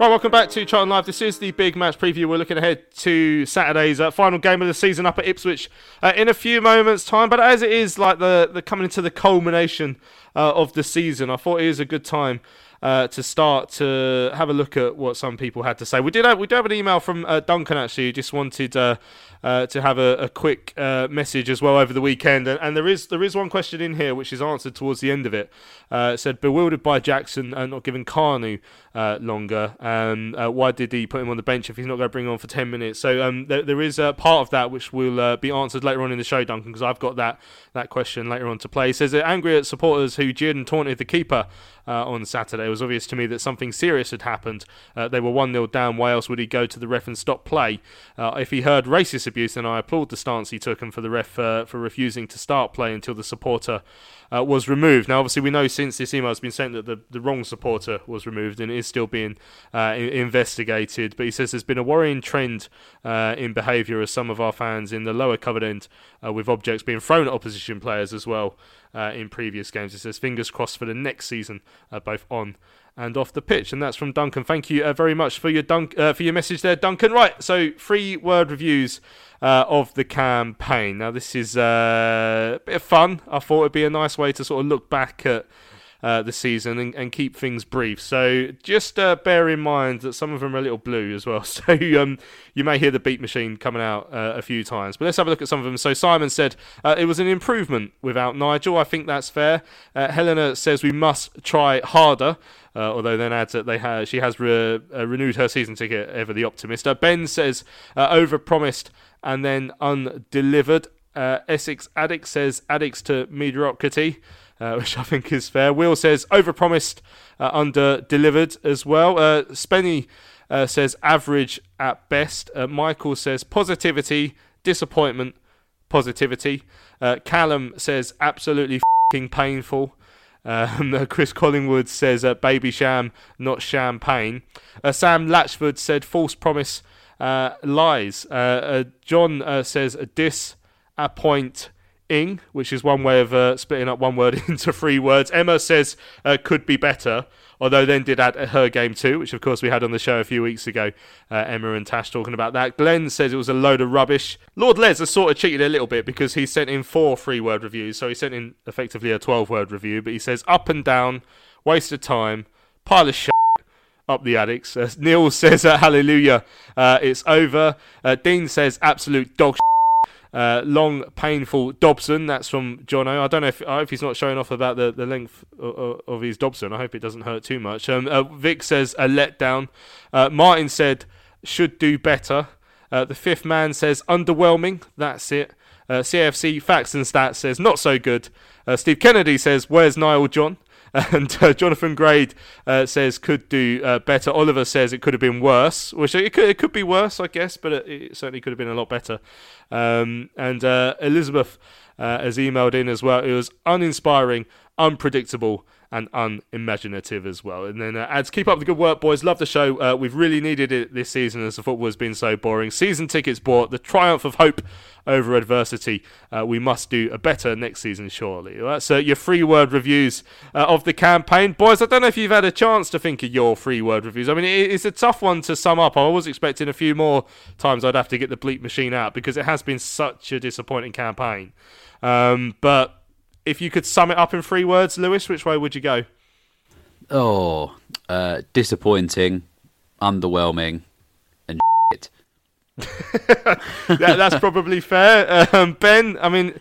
Right, welcome back to Charlton Live. This is the big match preview. We're looking ahead to Saturday's uh, final game of the season up at Ipswich uh, in a few moments' time. But as it is like the, the coming into the culmination uh, of the season, I thought it is a good time uh, to start to have a look at what some people had to say. We did have, we did have an email from uh, Duncan actually, who just wanted uh, to have a, a quick uh, message as well over the weekend. And, and, there is there is one question in here which is answered towards the end of it. Uh, it said bewildered by Jackson uh, not giving uh, longer. Um, why did he put him on the bench if he's not going to bring on for ten minutes? So um, there, there is a part of that which will be answered later on in the show, Duncan, because I've got that that question later on to play. He says angry at supporters who jeered and taunted the keeper on Saturday. It was obvious to me that something serious had happened. they were one 0 down. Why else would he go to the ref and stop play? if he heard racist abuse, and I applaud the stance he took and for the ref uh, for refusing to start play until the supporter uh, was removed. Now, obviously, we know since this email has been sent that the, the wrong supporter was removed and is still being uh, investigated. But he says there's been a worrying trend uh, in behaviour as some of our fans in the lower covered end uh, with objects being thrown at opposition players as well uh, in previous games. He says fingers crossed for the next season, both on and off the pitch. And that's from Duncan. Thank you uh, very much for your dunk, uh, for your message there, Duncan. Right, so three word reviews uh, of the campaign. Now this is uh, a bit of fun. I thought it'd be a nice way to sort of look back at. Uh, the season and, and, keep things brief. So just uh, bear in mind that some of them are a little blue as well. [laughs] So um, you may hear the beat machine coming out a few times. But let's have a look at some of them. So Simon said it was an improvement without Nigel. I think that's fair. Helena says we must try harder. Uh, although then adds that they ha- she has re- uh, renewed her season ticket, ever the optimist. Uh, ben says over promised and then undelivered. Essex Addict says addicts to mediocrity uh, [laughs] which I think is fair. Will says overpromised, uh, under delivered as well. Uh, Spenny uh, says average at best. Uh, Michael says positivity, disappointment, positivity. Uh, Callum says absolutely painful. Um, [laughs] Chris Collingwood says uh, Babycham, not champagne. Uh, Sam Latchford said false promise, uh, lies. John says a ing, which is one way of uh, splitting up one word [laughs] into three words. Emma says uh, could be better, although then did add her game too, which of course we had on the show a few weeks ago. Uh, Emma and Tash talking about that. Glenn says it was a load of rubbish. Lord Les has sort of cheated a little bit because he sent in four three word reviews, so he sent in effectively a 12 word review, but he says up and down, waste of time, pile of shit up the addicts. Uh, Neil [laughs] says, uh, Hallelujah, uh, it's over. Uh, Dean says, absolute dog uh, long, painful Dobson. That's from Jono. I don't know if I hope he's not showing off about the, the length of, of his Dobson. I hope it doesn't hurt too much. Um, uh, Vic says a letdown. Uh, Martin said should do better. Uh, the fifth man says underwhelming. That's it. Uh, CFC Facts and Stats says not so good. Uh, Steve Kennedy says where's Niall John? And uh, Jonathan Grade uh, says could do uh, better. Oliver says it could have been worse, which it could, it could be worse, I guess, but it, it certainly could have been a lot better. Um, and uh, Elizabeth uh, has emailed in as well. It was uninspiring, unpredictable, and unimaginative as well. And then uh, adds, keep up the good work, boys. Love the show. Uh, we've really needed it this season as the football has been so boring. Season tickets bought, the triumph of hope over adversity. Uh, we must do a better next season, surely. That's uh, your free word reviews uh, of the campaign. Boys, I don't know if you've had a chance to think of your free word reviews. I mean, it's a tough one to sum up. I was expecting a few more times I'd have to get the bleep machine out because it has been such a disappointing campaign. Um, but if you could sum it up in three words, Lewis, which way would you go? Oh, uh, disappointing, underwhelming, and shit. [laughs] that, that's probably fair. Um, ben, I mean,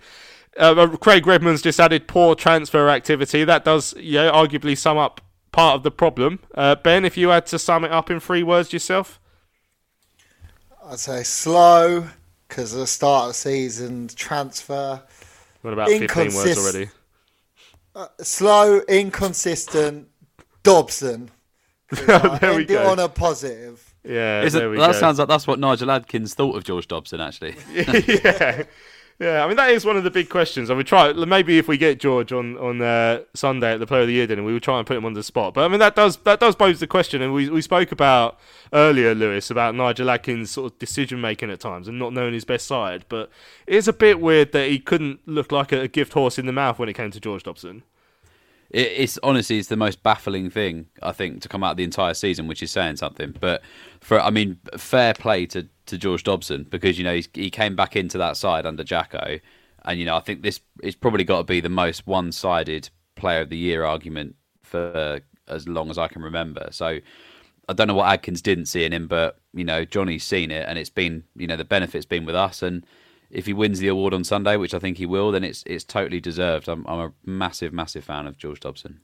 uh, Craig Redmond's just added poor transfer activity. That does, yeah, arguably sum up part of the problem. Uh, ben, if you had to sum it up in three words yourself, I'd say slow because of the start of the season transfer. What about 15 words already? Uh, slow, inconsistent, Dobson. [laughs] there we End go. it on a positive. Yeah, Is it- we that go. sounds like that's what Nigel Adkins thought of George Dobson, actually. [laughs] yeah, yeah. I mean, that is one of the big questions. I would try maybe if we get George on on uh, Sunday at the Player of the Year dinner, we would try and put him on the spot. But I mean, that does that does pose the question, and we we spoke about earlier, Lewis, about Nigel Adkins' sort of decision making at times and not knowing his best side. But it is a bit weird that he couldn't look like a, a gift horse in the mouth when it came to George Dobson. It, it's honestly it's the most baffling thing I think to come out of the entire season, which is saying something. But for I mean, fair play to, to George Dobson because you know he came back into that side under Jacko, and you know I think this it's probably got to be the most one sided Player of the Year argument for as long as I can remember. So I don't know what Adkins didn't see in him, but you know Johnny's seen it, and it's been you know the benefit's been with us and. If he wins the award on Sunday, which I think he will, then it's it's totally deserved. I'm I'm a massive massive fan of George Dobson.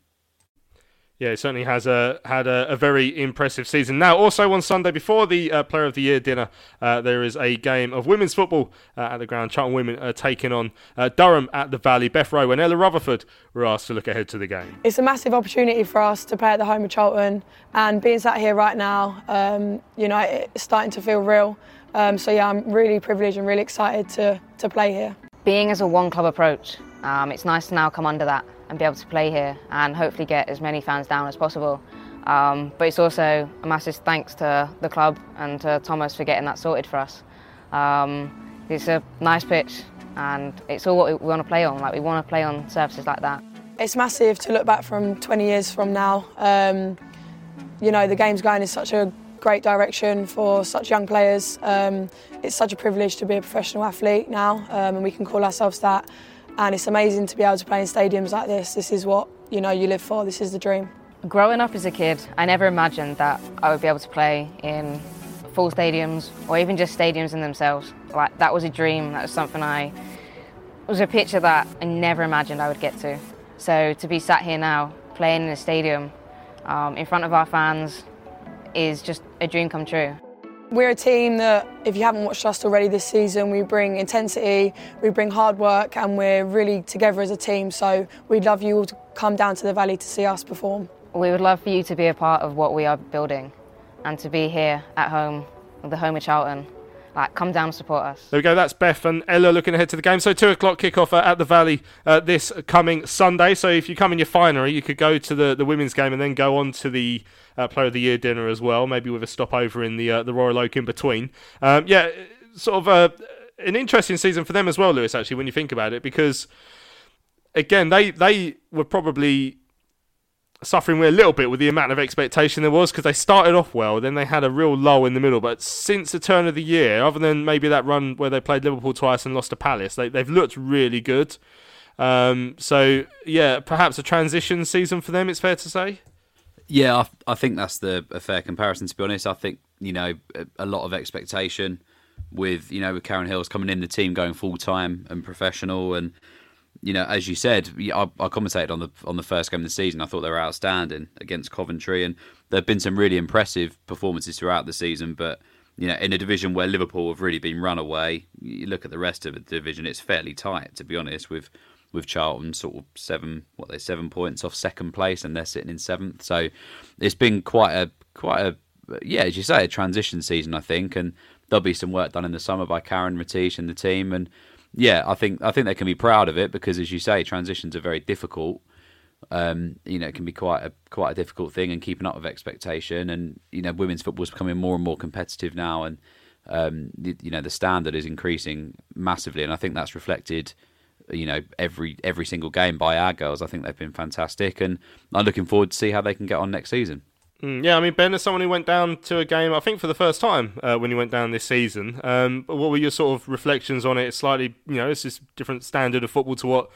Yeah, he certainly has a, had a, a very impressive season. Now, also on Sunday, before the uh, Player of the Year dinner, uh, there is a game of women's football uh, at the ground. Charlton women are taking on uh, Durham at the Valley. Beth Rowe and Ella Rutherford were asked to look ahead to the game. It's a massive opportunity for us to play at the home of Charlton, and being sat here right now, um, you know, it's starting to feel real. Um, so yeah, I'm really privileged and really excited to, to play here. Being as a one club approach, um, it's nice to now come under that and be able to play here and hopefully get as many fans down as possible. Um, but it's also a massive thanks to the club and to Thomas for getting that sorted for us. Um, it's a nice pitch and it's all what we want to play on. Like we want to play on surfaces like that. It's massive to look back from 20 years from now. Um, you know, the game's going in such a great direction for such young players. Um, it's such a privilege to be a professional athlete now, um, and we can call ourselves that. And it's amazing to be able to play in stadiums like this. This is what you know you live for. This is the dream. Growing up as a kid, I never imagined that I would be able to play in full stadiums or even just stadiums in themselves. Like that was a dream. That was something I was a picture that I never imagined I would get to. So to be sat here now, playing in a stadium um, in front of our fans, is just a dream come true. We're a team that, if you haven't watched us already this season, we bring intensity, we bring hard work, and we're really together as a team. So we'd love you all to come down to the Valley to see us perform. We would love for you to be a part of what we are building and to be here at home, the home of Charlton. Like, come down and support us. There we go. That's Beth and Ella looking ahead to the game. So two o'clock kickoff at the Valley uh, this coming Sunday. So if you come in your finery, you could go to the, the women's game and then go on to the uh, Player of the Year dinner as well. Maybe with a stopover in the uh, the Royal Oak in between. Um, yeah, sort of uh, an interesting season for them as well, Lewis. Actually, when you think about it, because again, they they were probably suffering a little bit with the amount of expectation there was because they started off well, then they had a real lull in the middle. But since the turn of the year, other than maybe that run where they played Liverpool twice and lost to Palace, they, they've looked really good. Um, so yeah, perhaps a transition season for them. It's fair to say. Yeah, I, I think that's the a fair comparison. To be honest, I think you know a, a lot of expectation with you know with Karen Hills coming in the team going full time and professional and you know, as you said, I, I commentated on the on the first game of the season. I thought they were outstanding against Coventry, and there have been some really impressive performances throughout the season. But you know, in a division where Liverpool have really been run away, you look at the rest of the division; it's fairly tight, to be honest. With with Charlton sort of seven, what they seven points off second place, and they're sitting in seventh. So it's been quite a quite a yeah, as you say, a transition season, I think, and there'll be some work done in the summer by Karen Riteesh and the team, and yeah, I think I think they can be proud of it because, as you say, transitions are very difficult. Um, you know, it can be quite a quite a difficult thing, and keeping up with expectation. And you know, women's football is becoming more and more competitive now, and um, you know, the standard is increasing massively, and I think that's reflected. You know, every every single game by our girls, I think they've been fantastic, and I'm looking forward to see how they can get on next season. Mm, yeah, I mean, Ben, is someone who went down to a game, I think for the first time uh, when you went down this season, um, what were your sort of reflections on it? It's slightly, you know, it's just different standard of football to what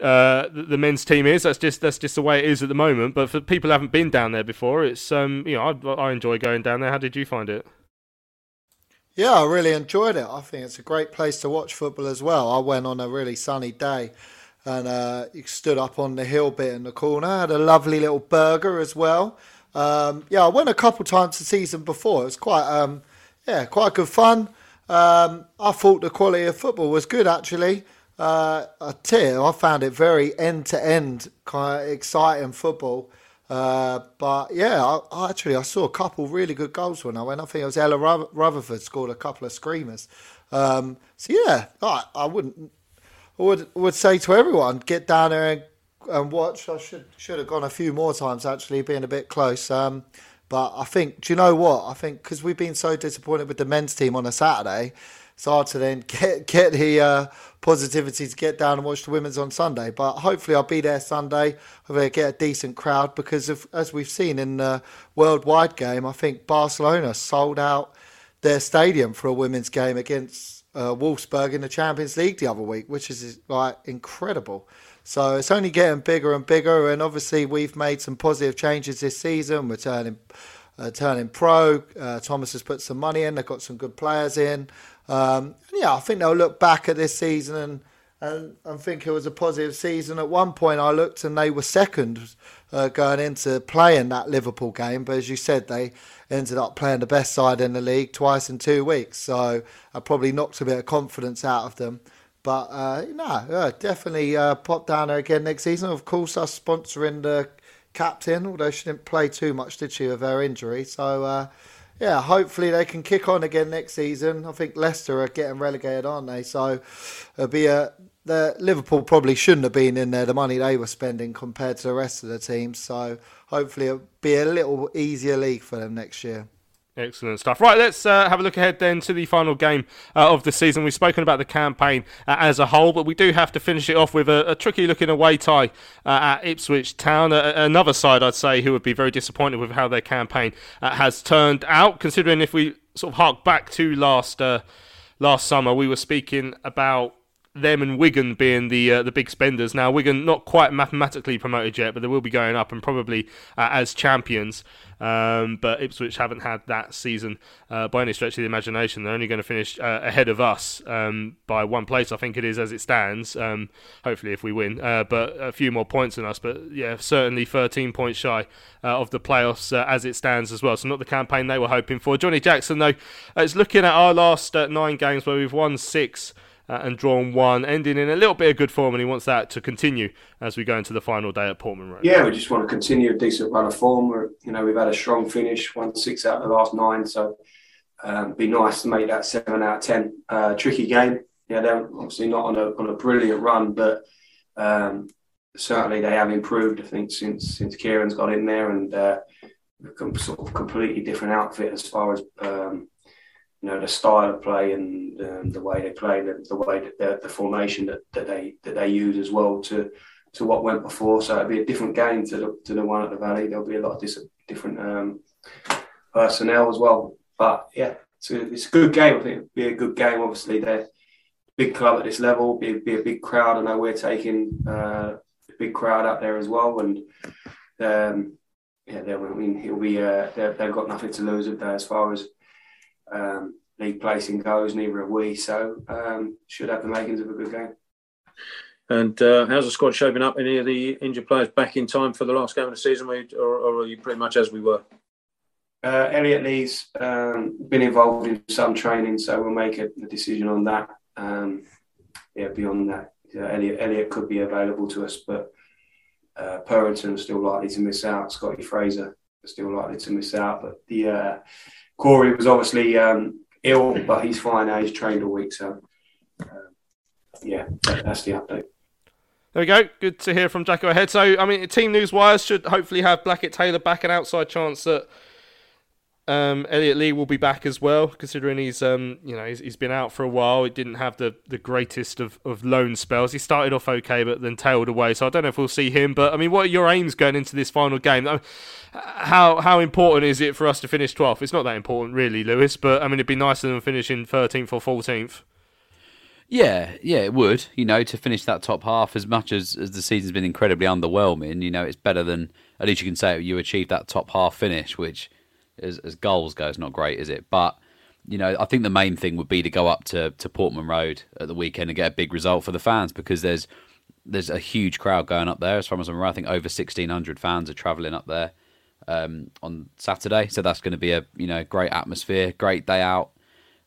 uh, the, the, men's team is. That's just that's just the way it is at the moment. But for people who haven't been down there before, it's um, you know, I, I enjoy going down there. How did you find it? Yeah, I really enjoyed it. I think it's a great place to watch football as well. I went on a really sunny day and uh, stood up on the hill bit in the corner. Had a lovely little burger as well. Um, yeah, I went a couple times the season before. It was quite, um, yeah, quite good fun. Um, I thought the quality of football was good actually. Uh, I tell you, I found it very end to end, kind of exciting football. Uh, but yeah, I, I actually I saw a couple really good goals when I went. I think it was Ella Rutherford scored a couple of screamers. Um, so yeah, I, I wouldn't I would would say to everyone, get down there and and watch. I should should have gone a few more times actually, being a bit close. Um, but I think, do you know what? I think because we've been so disappointed with the men's team on a Saturday, it's hard to then [laughs] get get the uh, positivity to get down and watch the women's on Sunday. But hopefully, I'll be there Sunday. Hopefully, get a decent crowd because as we've seen in the worldwide game, I think Barcelona sold out their stadium for a women's game against uh, Wolfsburg in the Champions League the other week, which is like incredible. So it's only getting bigger and bigger, and obviously we've made some positive changes this season. We're turning, uh, turning pro. Uh, Thomas has put some money in. They've got some good players in. Um, yeah, I think they'll look back at this season and, and and think it was a positive season. At one point, I looked and they were second uh, going into playing that Liverpool game, but as you said, they ended up playing the best side in the league twice in two weeks. So I probably knocked a bit of confidence out of them. But uh, no, uh, definitely uh, pop down there again next season. Of course, us sponsoring the captain, although she didn't play too much, did she, with her injury? So uh, yeah, hopefully they can kick on again next season. I think Leicester are getting relegated, aren't they? So it'll be a the Liverpool probably shouldn't have been in there. The money they were spending compared to the rest of the teams. So hopefully it'll be a little easier league for them next year. Excellent stuff. Right, let's uh, have a look ahead then to the final game uh, of the season. We've spoken about the campaign uh, as a whole, but we do have to finish it off with a, a tricky looking away tie uh, at Ipswich Town. another side, I'd say, who would be very disappointed with how their campaign uh, has turned out, considering if we sort of hark back to last uh, last summer, we were speaking about them and Wigan being the uh, the big spenders. Now Wigan not quite mathematically promoted yet, but they will be going up and probably uh, as champions. Um, but Ipswich haven't had that season uh, by any stretch of the imagination. They're only going to finish uh, ahead of us um, by one place, I think it is as it stands. Um, hopefully, if we win, uh, but a few more points than us. But yeah, certainly 13 points shy uh, of the playoffs as it stands as well. So not the campaign they were hoping for. Johnny Jackson though is looking at our last nine games where we've won six uh, and drawn one, ending in a little bit of good form, and he wants that to continue as we go into the final day at Portman Road. Yeah, we just want to continue a decent run of form. We're, you know, we've had a strong finish, won six out of the last nine, so um, be nice to make that seven out of ten. Uh, tricky game. Yeah, they're obviously not on a on a brilliant run, but um, certainly they have improved. I think since since Kieran's got in there and. Uh, sort of completely different outfit as far as um, you know the style of play and um, the way they play, the, the way that the, the formation that, that they that they use as well to to what went before. So it'll be a different game to the to the one at the Valley. There'll be a lot of dis- different um, personnel as well. But yeah, it's a, it's a good game. I think it'll be a good game. Obviously, they're big club at this level. Be be a big crowd. I know we're taking uh, a big crowd out there as well, and um, yeah, I mean, he'll be. Uh, they've got nothing to lose as far as um, league placing goes, neither have we. So um, should have the makings of a good game. And uh, how's the squad shaping up? Any of the injured players back in time for the last game of the season, or, or are you pretty much as we were? uh, Elliot Lee's um, been involved in some training, so we'll make a, a decision on that. Um, yeah, beyond that, yeah, Elliot, Elliot could be available to us, but uh, Purrington still likely to miss out. Scotty Fraser is still likely to miss out. But the uh, Corey was obviously um, ill, but he's fine now. He's trained all week, so uh, yeah, that's the update. There we go. Good to hear from Jacko ahead. So, I mean, Team News Wires should hopefully have Blackett Taylor back. An outside chance that um, Elliot Lee will be back as well, considering he's um, you know he's, he's been out for a while. He didn't have the, the greatest of, of loan spells. He started off okay, but then tailed away. So I don't know if we'll see him. But I mean, what are your aims going into this final game? How how important is it for us to finish 12th? It's not that important, really, Lewis. But I mean, it'd be nicer than finishing 13th or 14th. Yeah, yeah, it would. You know, to finish that top half, as much as, as the season's been incredibly underwhelming, you know, it's better than at least you can say you achieved that top half finish, which, as, as goals go, is not great, is it? But you know, I think the main thing would be to go up to, to Portman Road at the weekend and get a big result for the fans because there's there's a huge crowd going up there. As far as I'm aware, I think over 1,600 fans are travelling up there um, on Saturday. So that's going to be a you know great atmosphere, great day out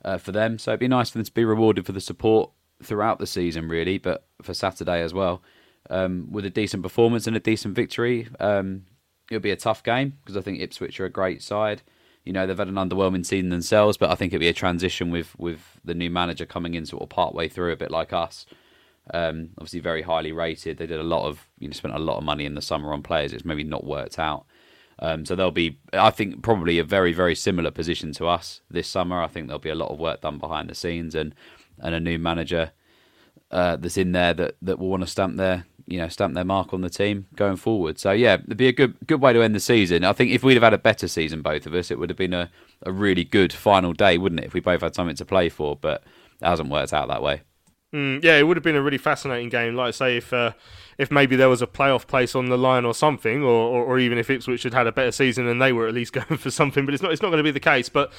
uh, for them. So it'd be nice for them to be rewarded for the support throughout the season, really, but for Saturday as well, um, with a decent performance and a decent victory. Um, it'll be a tough game because I think Ipswich are a great side. You know they've had an underwhelming season themselves, but I think it'll be a transition with with the new manager coming in sort of part way through, a bit like us. Um, obviously, very highly rated. They did a lot of you know spent a lot of money in the summer on players. It's maybe not worked out. Um, so they'll be, I think, probably a very, very similar position to us this summer. I think there'll be a lot of work done behind the scenes and, and a new manager uh, that's in there that, that will want to stamp their, you know, stamp their mark on the team going forward. So yeah, it'd be a good, good way to end the season. I think if we'd have had a better season, both of us, it would have been a, a really good final day, wouldn't it? If we both had something to play for, but it hasn't worked out that way. Mm, yeah, it would have been a really fascinating game. Like I say, if uh, if maybe there was a playoff place on the line or something, or, or, or, even if Ipswich had had a better season and they were at least [laughs] going for something, but it's not it's not going to be the case. But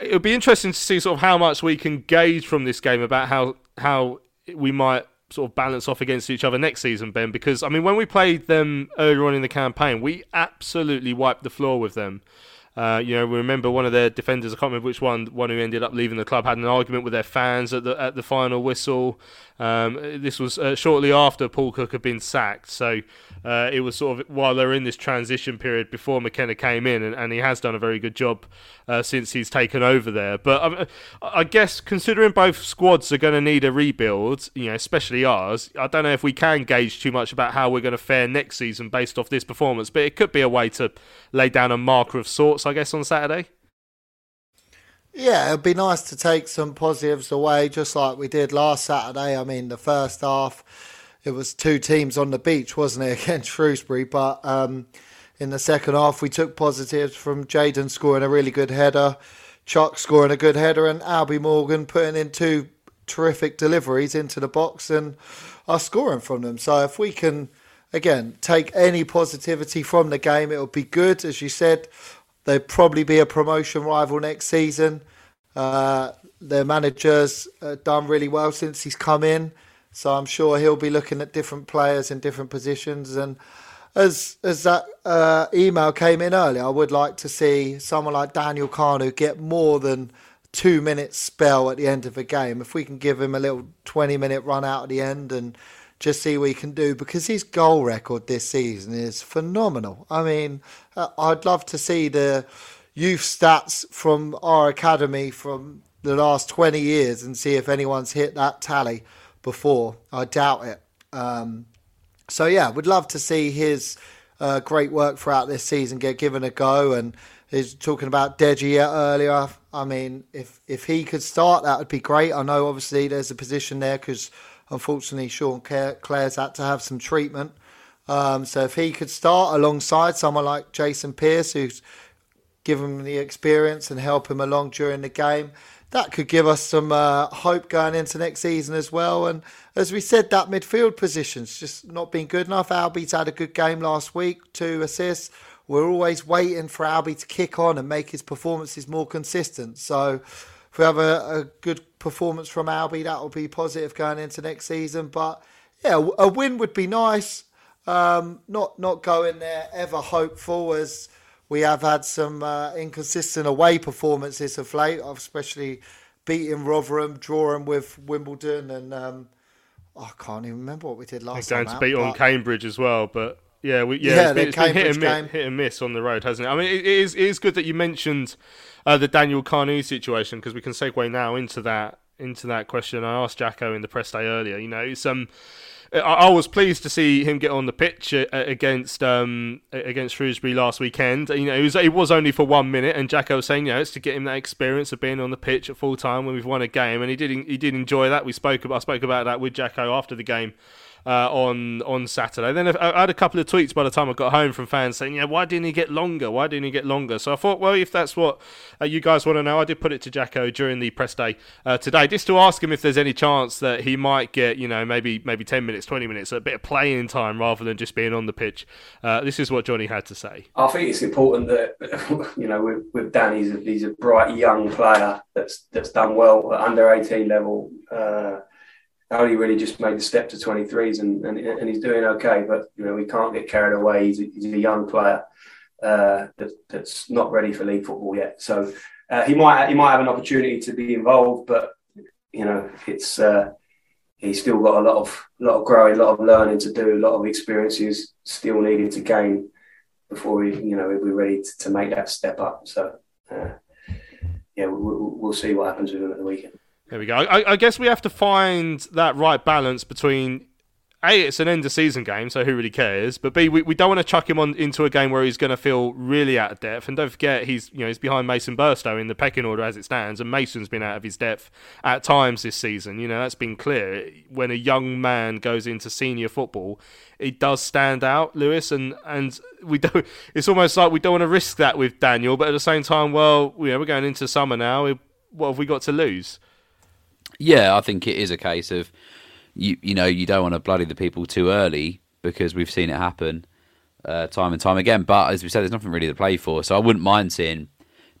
it would be interesting to see sort of how much we can gauge from this game about how how we might sort of balance off against each other next season, Ben. Because I mean, when we played them earlier on in the campaign, we absolutely wiped the floor with them. Uh, you know, we remember one of their defenders, I can't remember which one, one who ended up leaving the club, had an argument with their fans at the at the final whistle. Um, this was uh, shortly after Paul Cook had been sacked, so uh, it was sort of while they're in this transition period before McKenna came in, and, and he has done a very good job uh, since he's taken over there. But um, I guess considering both squads are going to need a rebuild, you know, especially ours, I don't know if we can gauge too much about how we're going to fare next season based off this performance. But it could be a way to lay down a marker of sorts, I guess, on Saturday. Yeah, it'd be nice to take some positives away, just like we did last Saturday. I mean, the first half it was two teams on the beach, wasn't it, [laughs] against Shrewsbury? But um, in the second half, we took positives from Jayden scoring a really good header, Chuck scoring a good header, and Albie Morgan putting in two terrific deliveries into the box and are scoring from them. So if we can, again, take any positivity from the game, it will be good. As you said, they'd probably be a promotion rival next season. Uh, their manager's uh, done really well since he's come in. So I'm sure he'll be looking at different players in different positions. And as as that uh, email came in earlier, I would like to see someone like Daniel Kanu get more than two minutes spell at the end of a game. If we can give him a little 20 minute run out at the end and just see what he can do because his goal record this season is phenomenal. I mean, uh, I'd love to see the youth stats from our academy from the last 20 years and see if anyone's hit that tally before. I doubt it. Um, so yeah, would love to see his uh, great work throughout this season get given a go. And he's talking about Deji earlier. I mean, if if he could start, that would be great. I know obviously there's a position there because unfortunately Sean Clare's had to have some treatment. Um, so if he could start alongside someone like Jason Pearce, who's given him the experience and help him along during the game, that could give us some uh, hope going into next season as well. And as we said, that midfield position's just not been good enough. Albie's had a good game last week, two assists. We're always waiting for Albie to kick on and make his performances more consistent. So we have a, a good performance from Albie, that will be positive going into next season. But yeah, a win would be nice. Um, not not going there ever hopeful as we have had some uh, inconsistent away performances of late, especially beating Rotherham, drawing with Wimbledon, and um, oh, I can't even remember what we did last going time. to beat on Cambridge as well, but yeah, we, yeah, Yeah, it's been, it's been hit, and miss, hit and miss on the road, hasn't it? I mean, it, it is it is good that you mentioned uh, the Daniel Kanu situation because we can segue now into that into that question. I asked Jacko in the press day earlier. You know, it's um. I I was pleased to see him get on the pitch uh, against um, against Shrewsbury last weekend. You know, it was it was only for one minute, and Jacko was saying, you know, it's to get him that experience of being on the pitch at full time when we've won a game, and he did he did enjoy that. We spoke about I spoke about that with Jacko after the game uh, on on Saturday. Then I had a couple of tweets by the time I got home from fans saying, "Yeah, why didn't he get longer? Why didn't he get longer?" So I thought, well, if that's what uh, you guys want to know, I did put it to Jacko during the press day uh, today, just to ask him if there's any chance that he might get, you know, maybe maybe ten minutes, twenty minutes, a bit of playing time rather than just being on the pitch. Uh, this is what Johnny had to say. I think it's important that [laughs] you know with, with Dan, he's a, he's a bright young player that's that's done well at under eighteen level. Uh, only really just made the step to 23s and, and, and he's doing okay. But you know we can't get carried away. He's a, he's a young player uh, that, that's not ready for league football yet. So uh, he might he might have an opportunity to be involved, but you know it's uh, he's still got a lot of lot of growing, a lot of learning to do, a lot of experiences still needed to gain before we you know we're ready to, to make that step up. So uh, yeah, we'll, we'll see what happens with him at the weekend. There we go. I, I guess we have to find that right balance between a, it's an end of season game, so who really cares? But B, we, we don't want to chuck him on into a game where he's going to feel really out of depth. And don't forget, he's you know he's behind Mason Burstow in the pecking order as it stands, and Mason's been out of his depth at times this season. You know that's been clear. When a young man goes into senior football, it does stand out, Lewis, and and we don't. It's almost like we don't want to risk that with Daniel, but at the same time, well, know, we're going into summer now. What have we got to lose? Yeah, I think it is a case of you you know you don't want to bloody the people too early because we've seen it happen uh, time and time again. But as we said, there's nothing really to play for, so I wouldn't mind seeing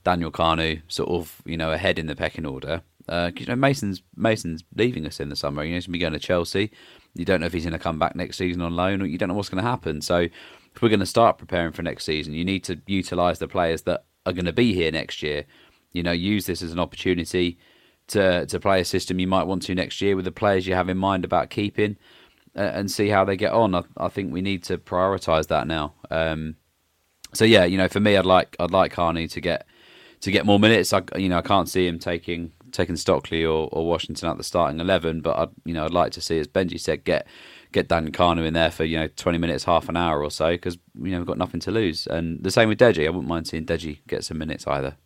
Daniel Kanu sort of you know ahead in the pecking order. Uh, you know Mason's Mason's leaving us in the summer. You know he's going to be going to Chelsea. You don't know if he's going to come back next season on loan, or you don't know what's going to happen. So if we're going to start preparing for next season, you need to utilise the players that are going to be here next year. You know, use this as an opportunity to to play a system you might want to next year with the players you have in mind about keeping, uh, and see how they get on. I, I think we need to prioritise that now. Um, so yeah, you know, for me, I'd like I'd like Kanu to get to get more minutes. I you know I can't see him taking taking Stockley or, or Washington at the starting eleven, but I you know I'd like to see, as Benji said, get get Dan Kanu in there for you know twenty minutes, half an hour or so, because you know we've got nothing to lose. And the same with Deji. I wouldn't mind seeing Deji get some minutes either.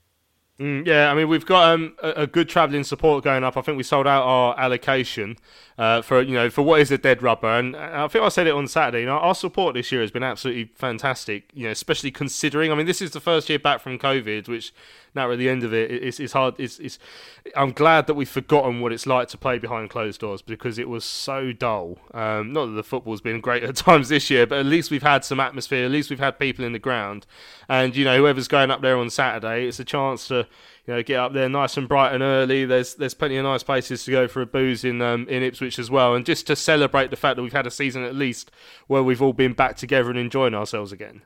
Mm, yeah, I mean we've got um, a, a, good travelling support going up. I think we sold out our allocation uh, for you know for what is a dead rubber, and I think I said it on Saturday. You know, our support this year has been absolutely fantastic. You know, especially considering. I mean, this is the first year back from COVID, which now at the end of it, it's, it's hard. It's, it's, I'm glad that we've forgotten what it's like to play behind closed doors because it was so dull. Um, not that the football's been great at [laughs] times this year, but at least we've had some atmosphere. At least we've had people in the ground, and you know whoever's going up there on Saturday, it's a chance to you know get up there nice and bright and early. There's there's plenty of nice places to go for a booze in um, in Ipswich as well, and just to celebrate the fact that we've had a season at least where we've all been back together and enjoying ourselves again.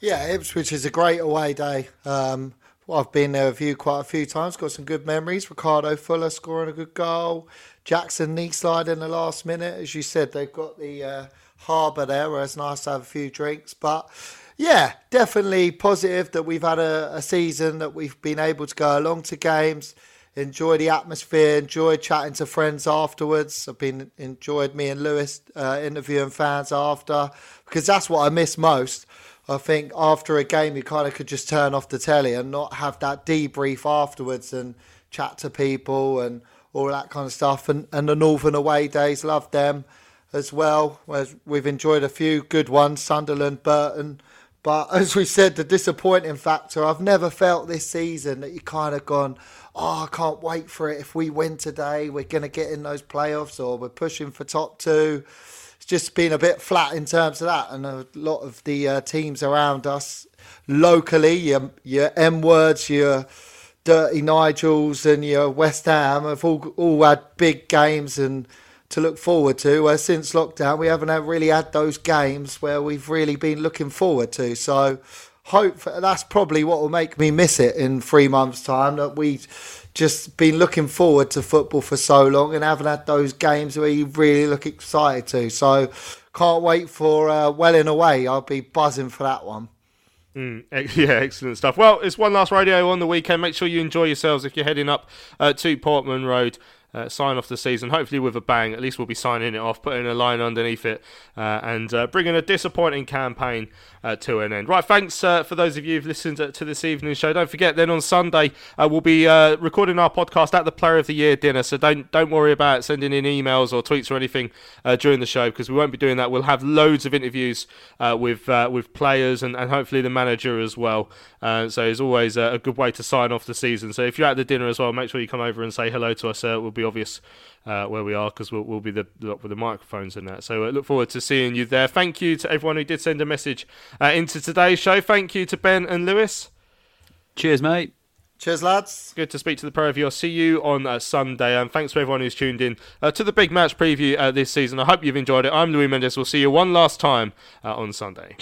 Yeah, Ipswich is a great away day. Um, I've been there with you quite a few times. Got some good memories. Ricardo Fuller scoring a good goal. Jackson knee slide in the last minute. As you said, they've got the uh, harbour there where it's nice to have a few drinks. But yeah, definitely positive that we've had a, a season that we've been able to go along to games, enjoy the atmosphere, enjoy chatting to friends afterwards. I've been enjoyed me and Lewis uh, interviewing fans after because that's what I miss most. I think after a game, you kind of could just turn off the telly and not have that debrief afterwards and chat to people and all that kind of stuff. And, and the Northern away days, love them as well. Whereas we've enjoyed a few good ones, Sunderland, Burton. But [laughs] as we said, the disappointing factor, I've never felt this season that you kind of gone, oh, I can't wait for it. If we win today, we're going to get in those playoffs or we're pushing for top two just been a bit flat in terms of that, and a lot of the uh, teams around us locally, your your M words, your Dirty Nigels, and your West Ham have all all had big games and to look forward to. Where since lockdown, we haven't really had those games where we've really been looking forward to. So, hope that's probably what will make me miss it in three months' time. That we just been looking forward to football for so long and haven't had those games where you really look excited to. So, can't wait for uh, Welling away. I'll be buzzing for that one. Mm, [laughs] yeah, excellent stuff. Well, it's one last radio on the weekend. Make sure you enjoy yourselves if you're heading up uh, to Portman Road uh, sign off the season, hopefully with a bang. At least we'll be signing it off, putting a line underneath it, uh, and uh, bringing a disappointing campaign uh, to an end. Right, thanks uh, for those of you who've listened to, to this evening's show. Don't forget, then on Sunday uh, we'll be recording our podcast at the Player of the Year dinner. So don't don't worry about sending in emails or tweets or anything during the show because we won't be doing that. We'll have loads of interviews with with players and, and hopefully the manager as well. so it's always a good way to sign off the season. So if you're at the dinner as well, make sure you come over and say hello to us. we'll be obvious uh, where we are because we'll, we'll, be the with the microphones and that. So uh, look forward to seeing you there. Thank you to everyone who did send a message uh, into today's show. Thank you to Ben and Lewis. Cheers, mate. Cheers, lads. Good to speak to the pro of you. I'll see you on uh, Sunday. And thanks to everyone who's tuned in uh, to the big match preview uh, this season. I hope you've enjoyed it. I'm Louis Mendes. We'll see you one last time uh, on Sunday.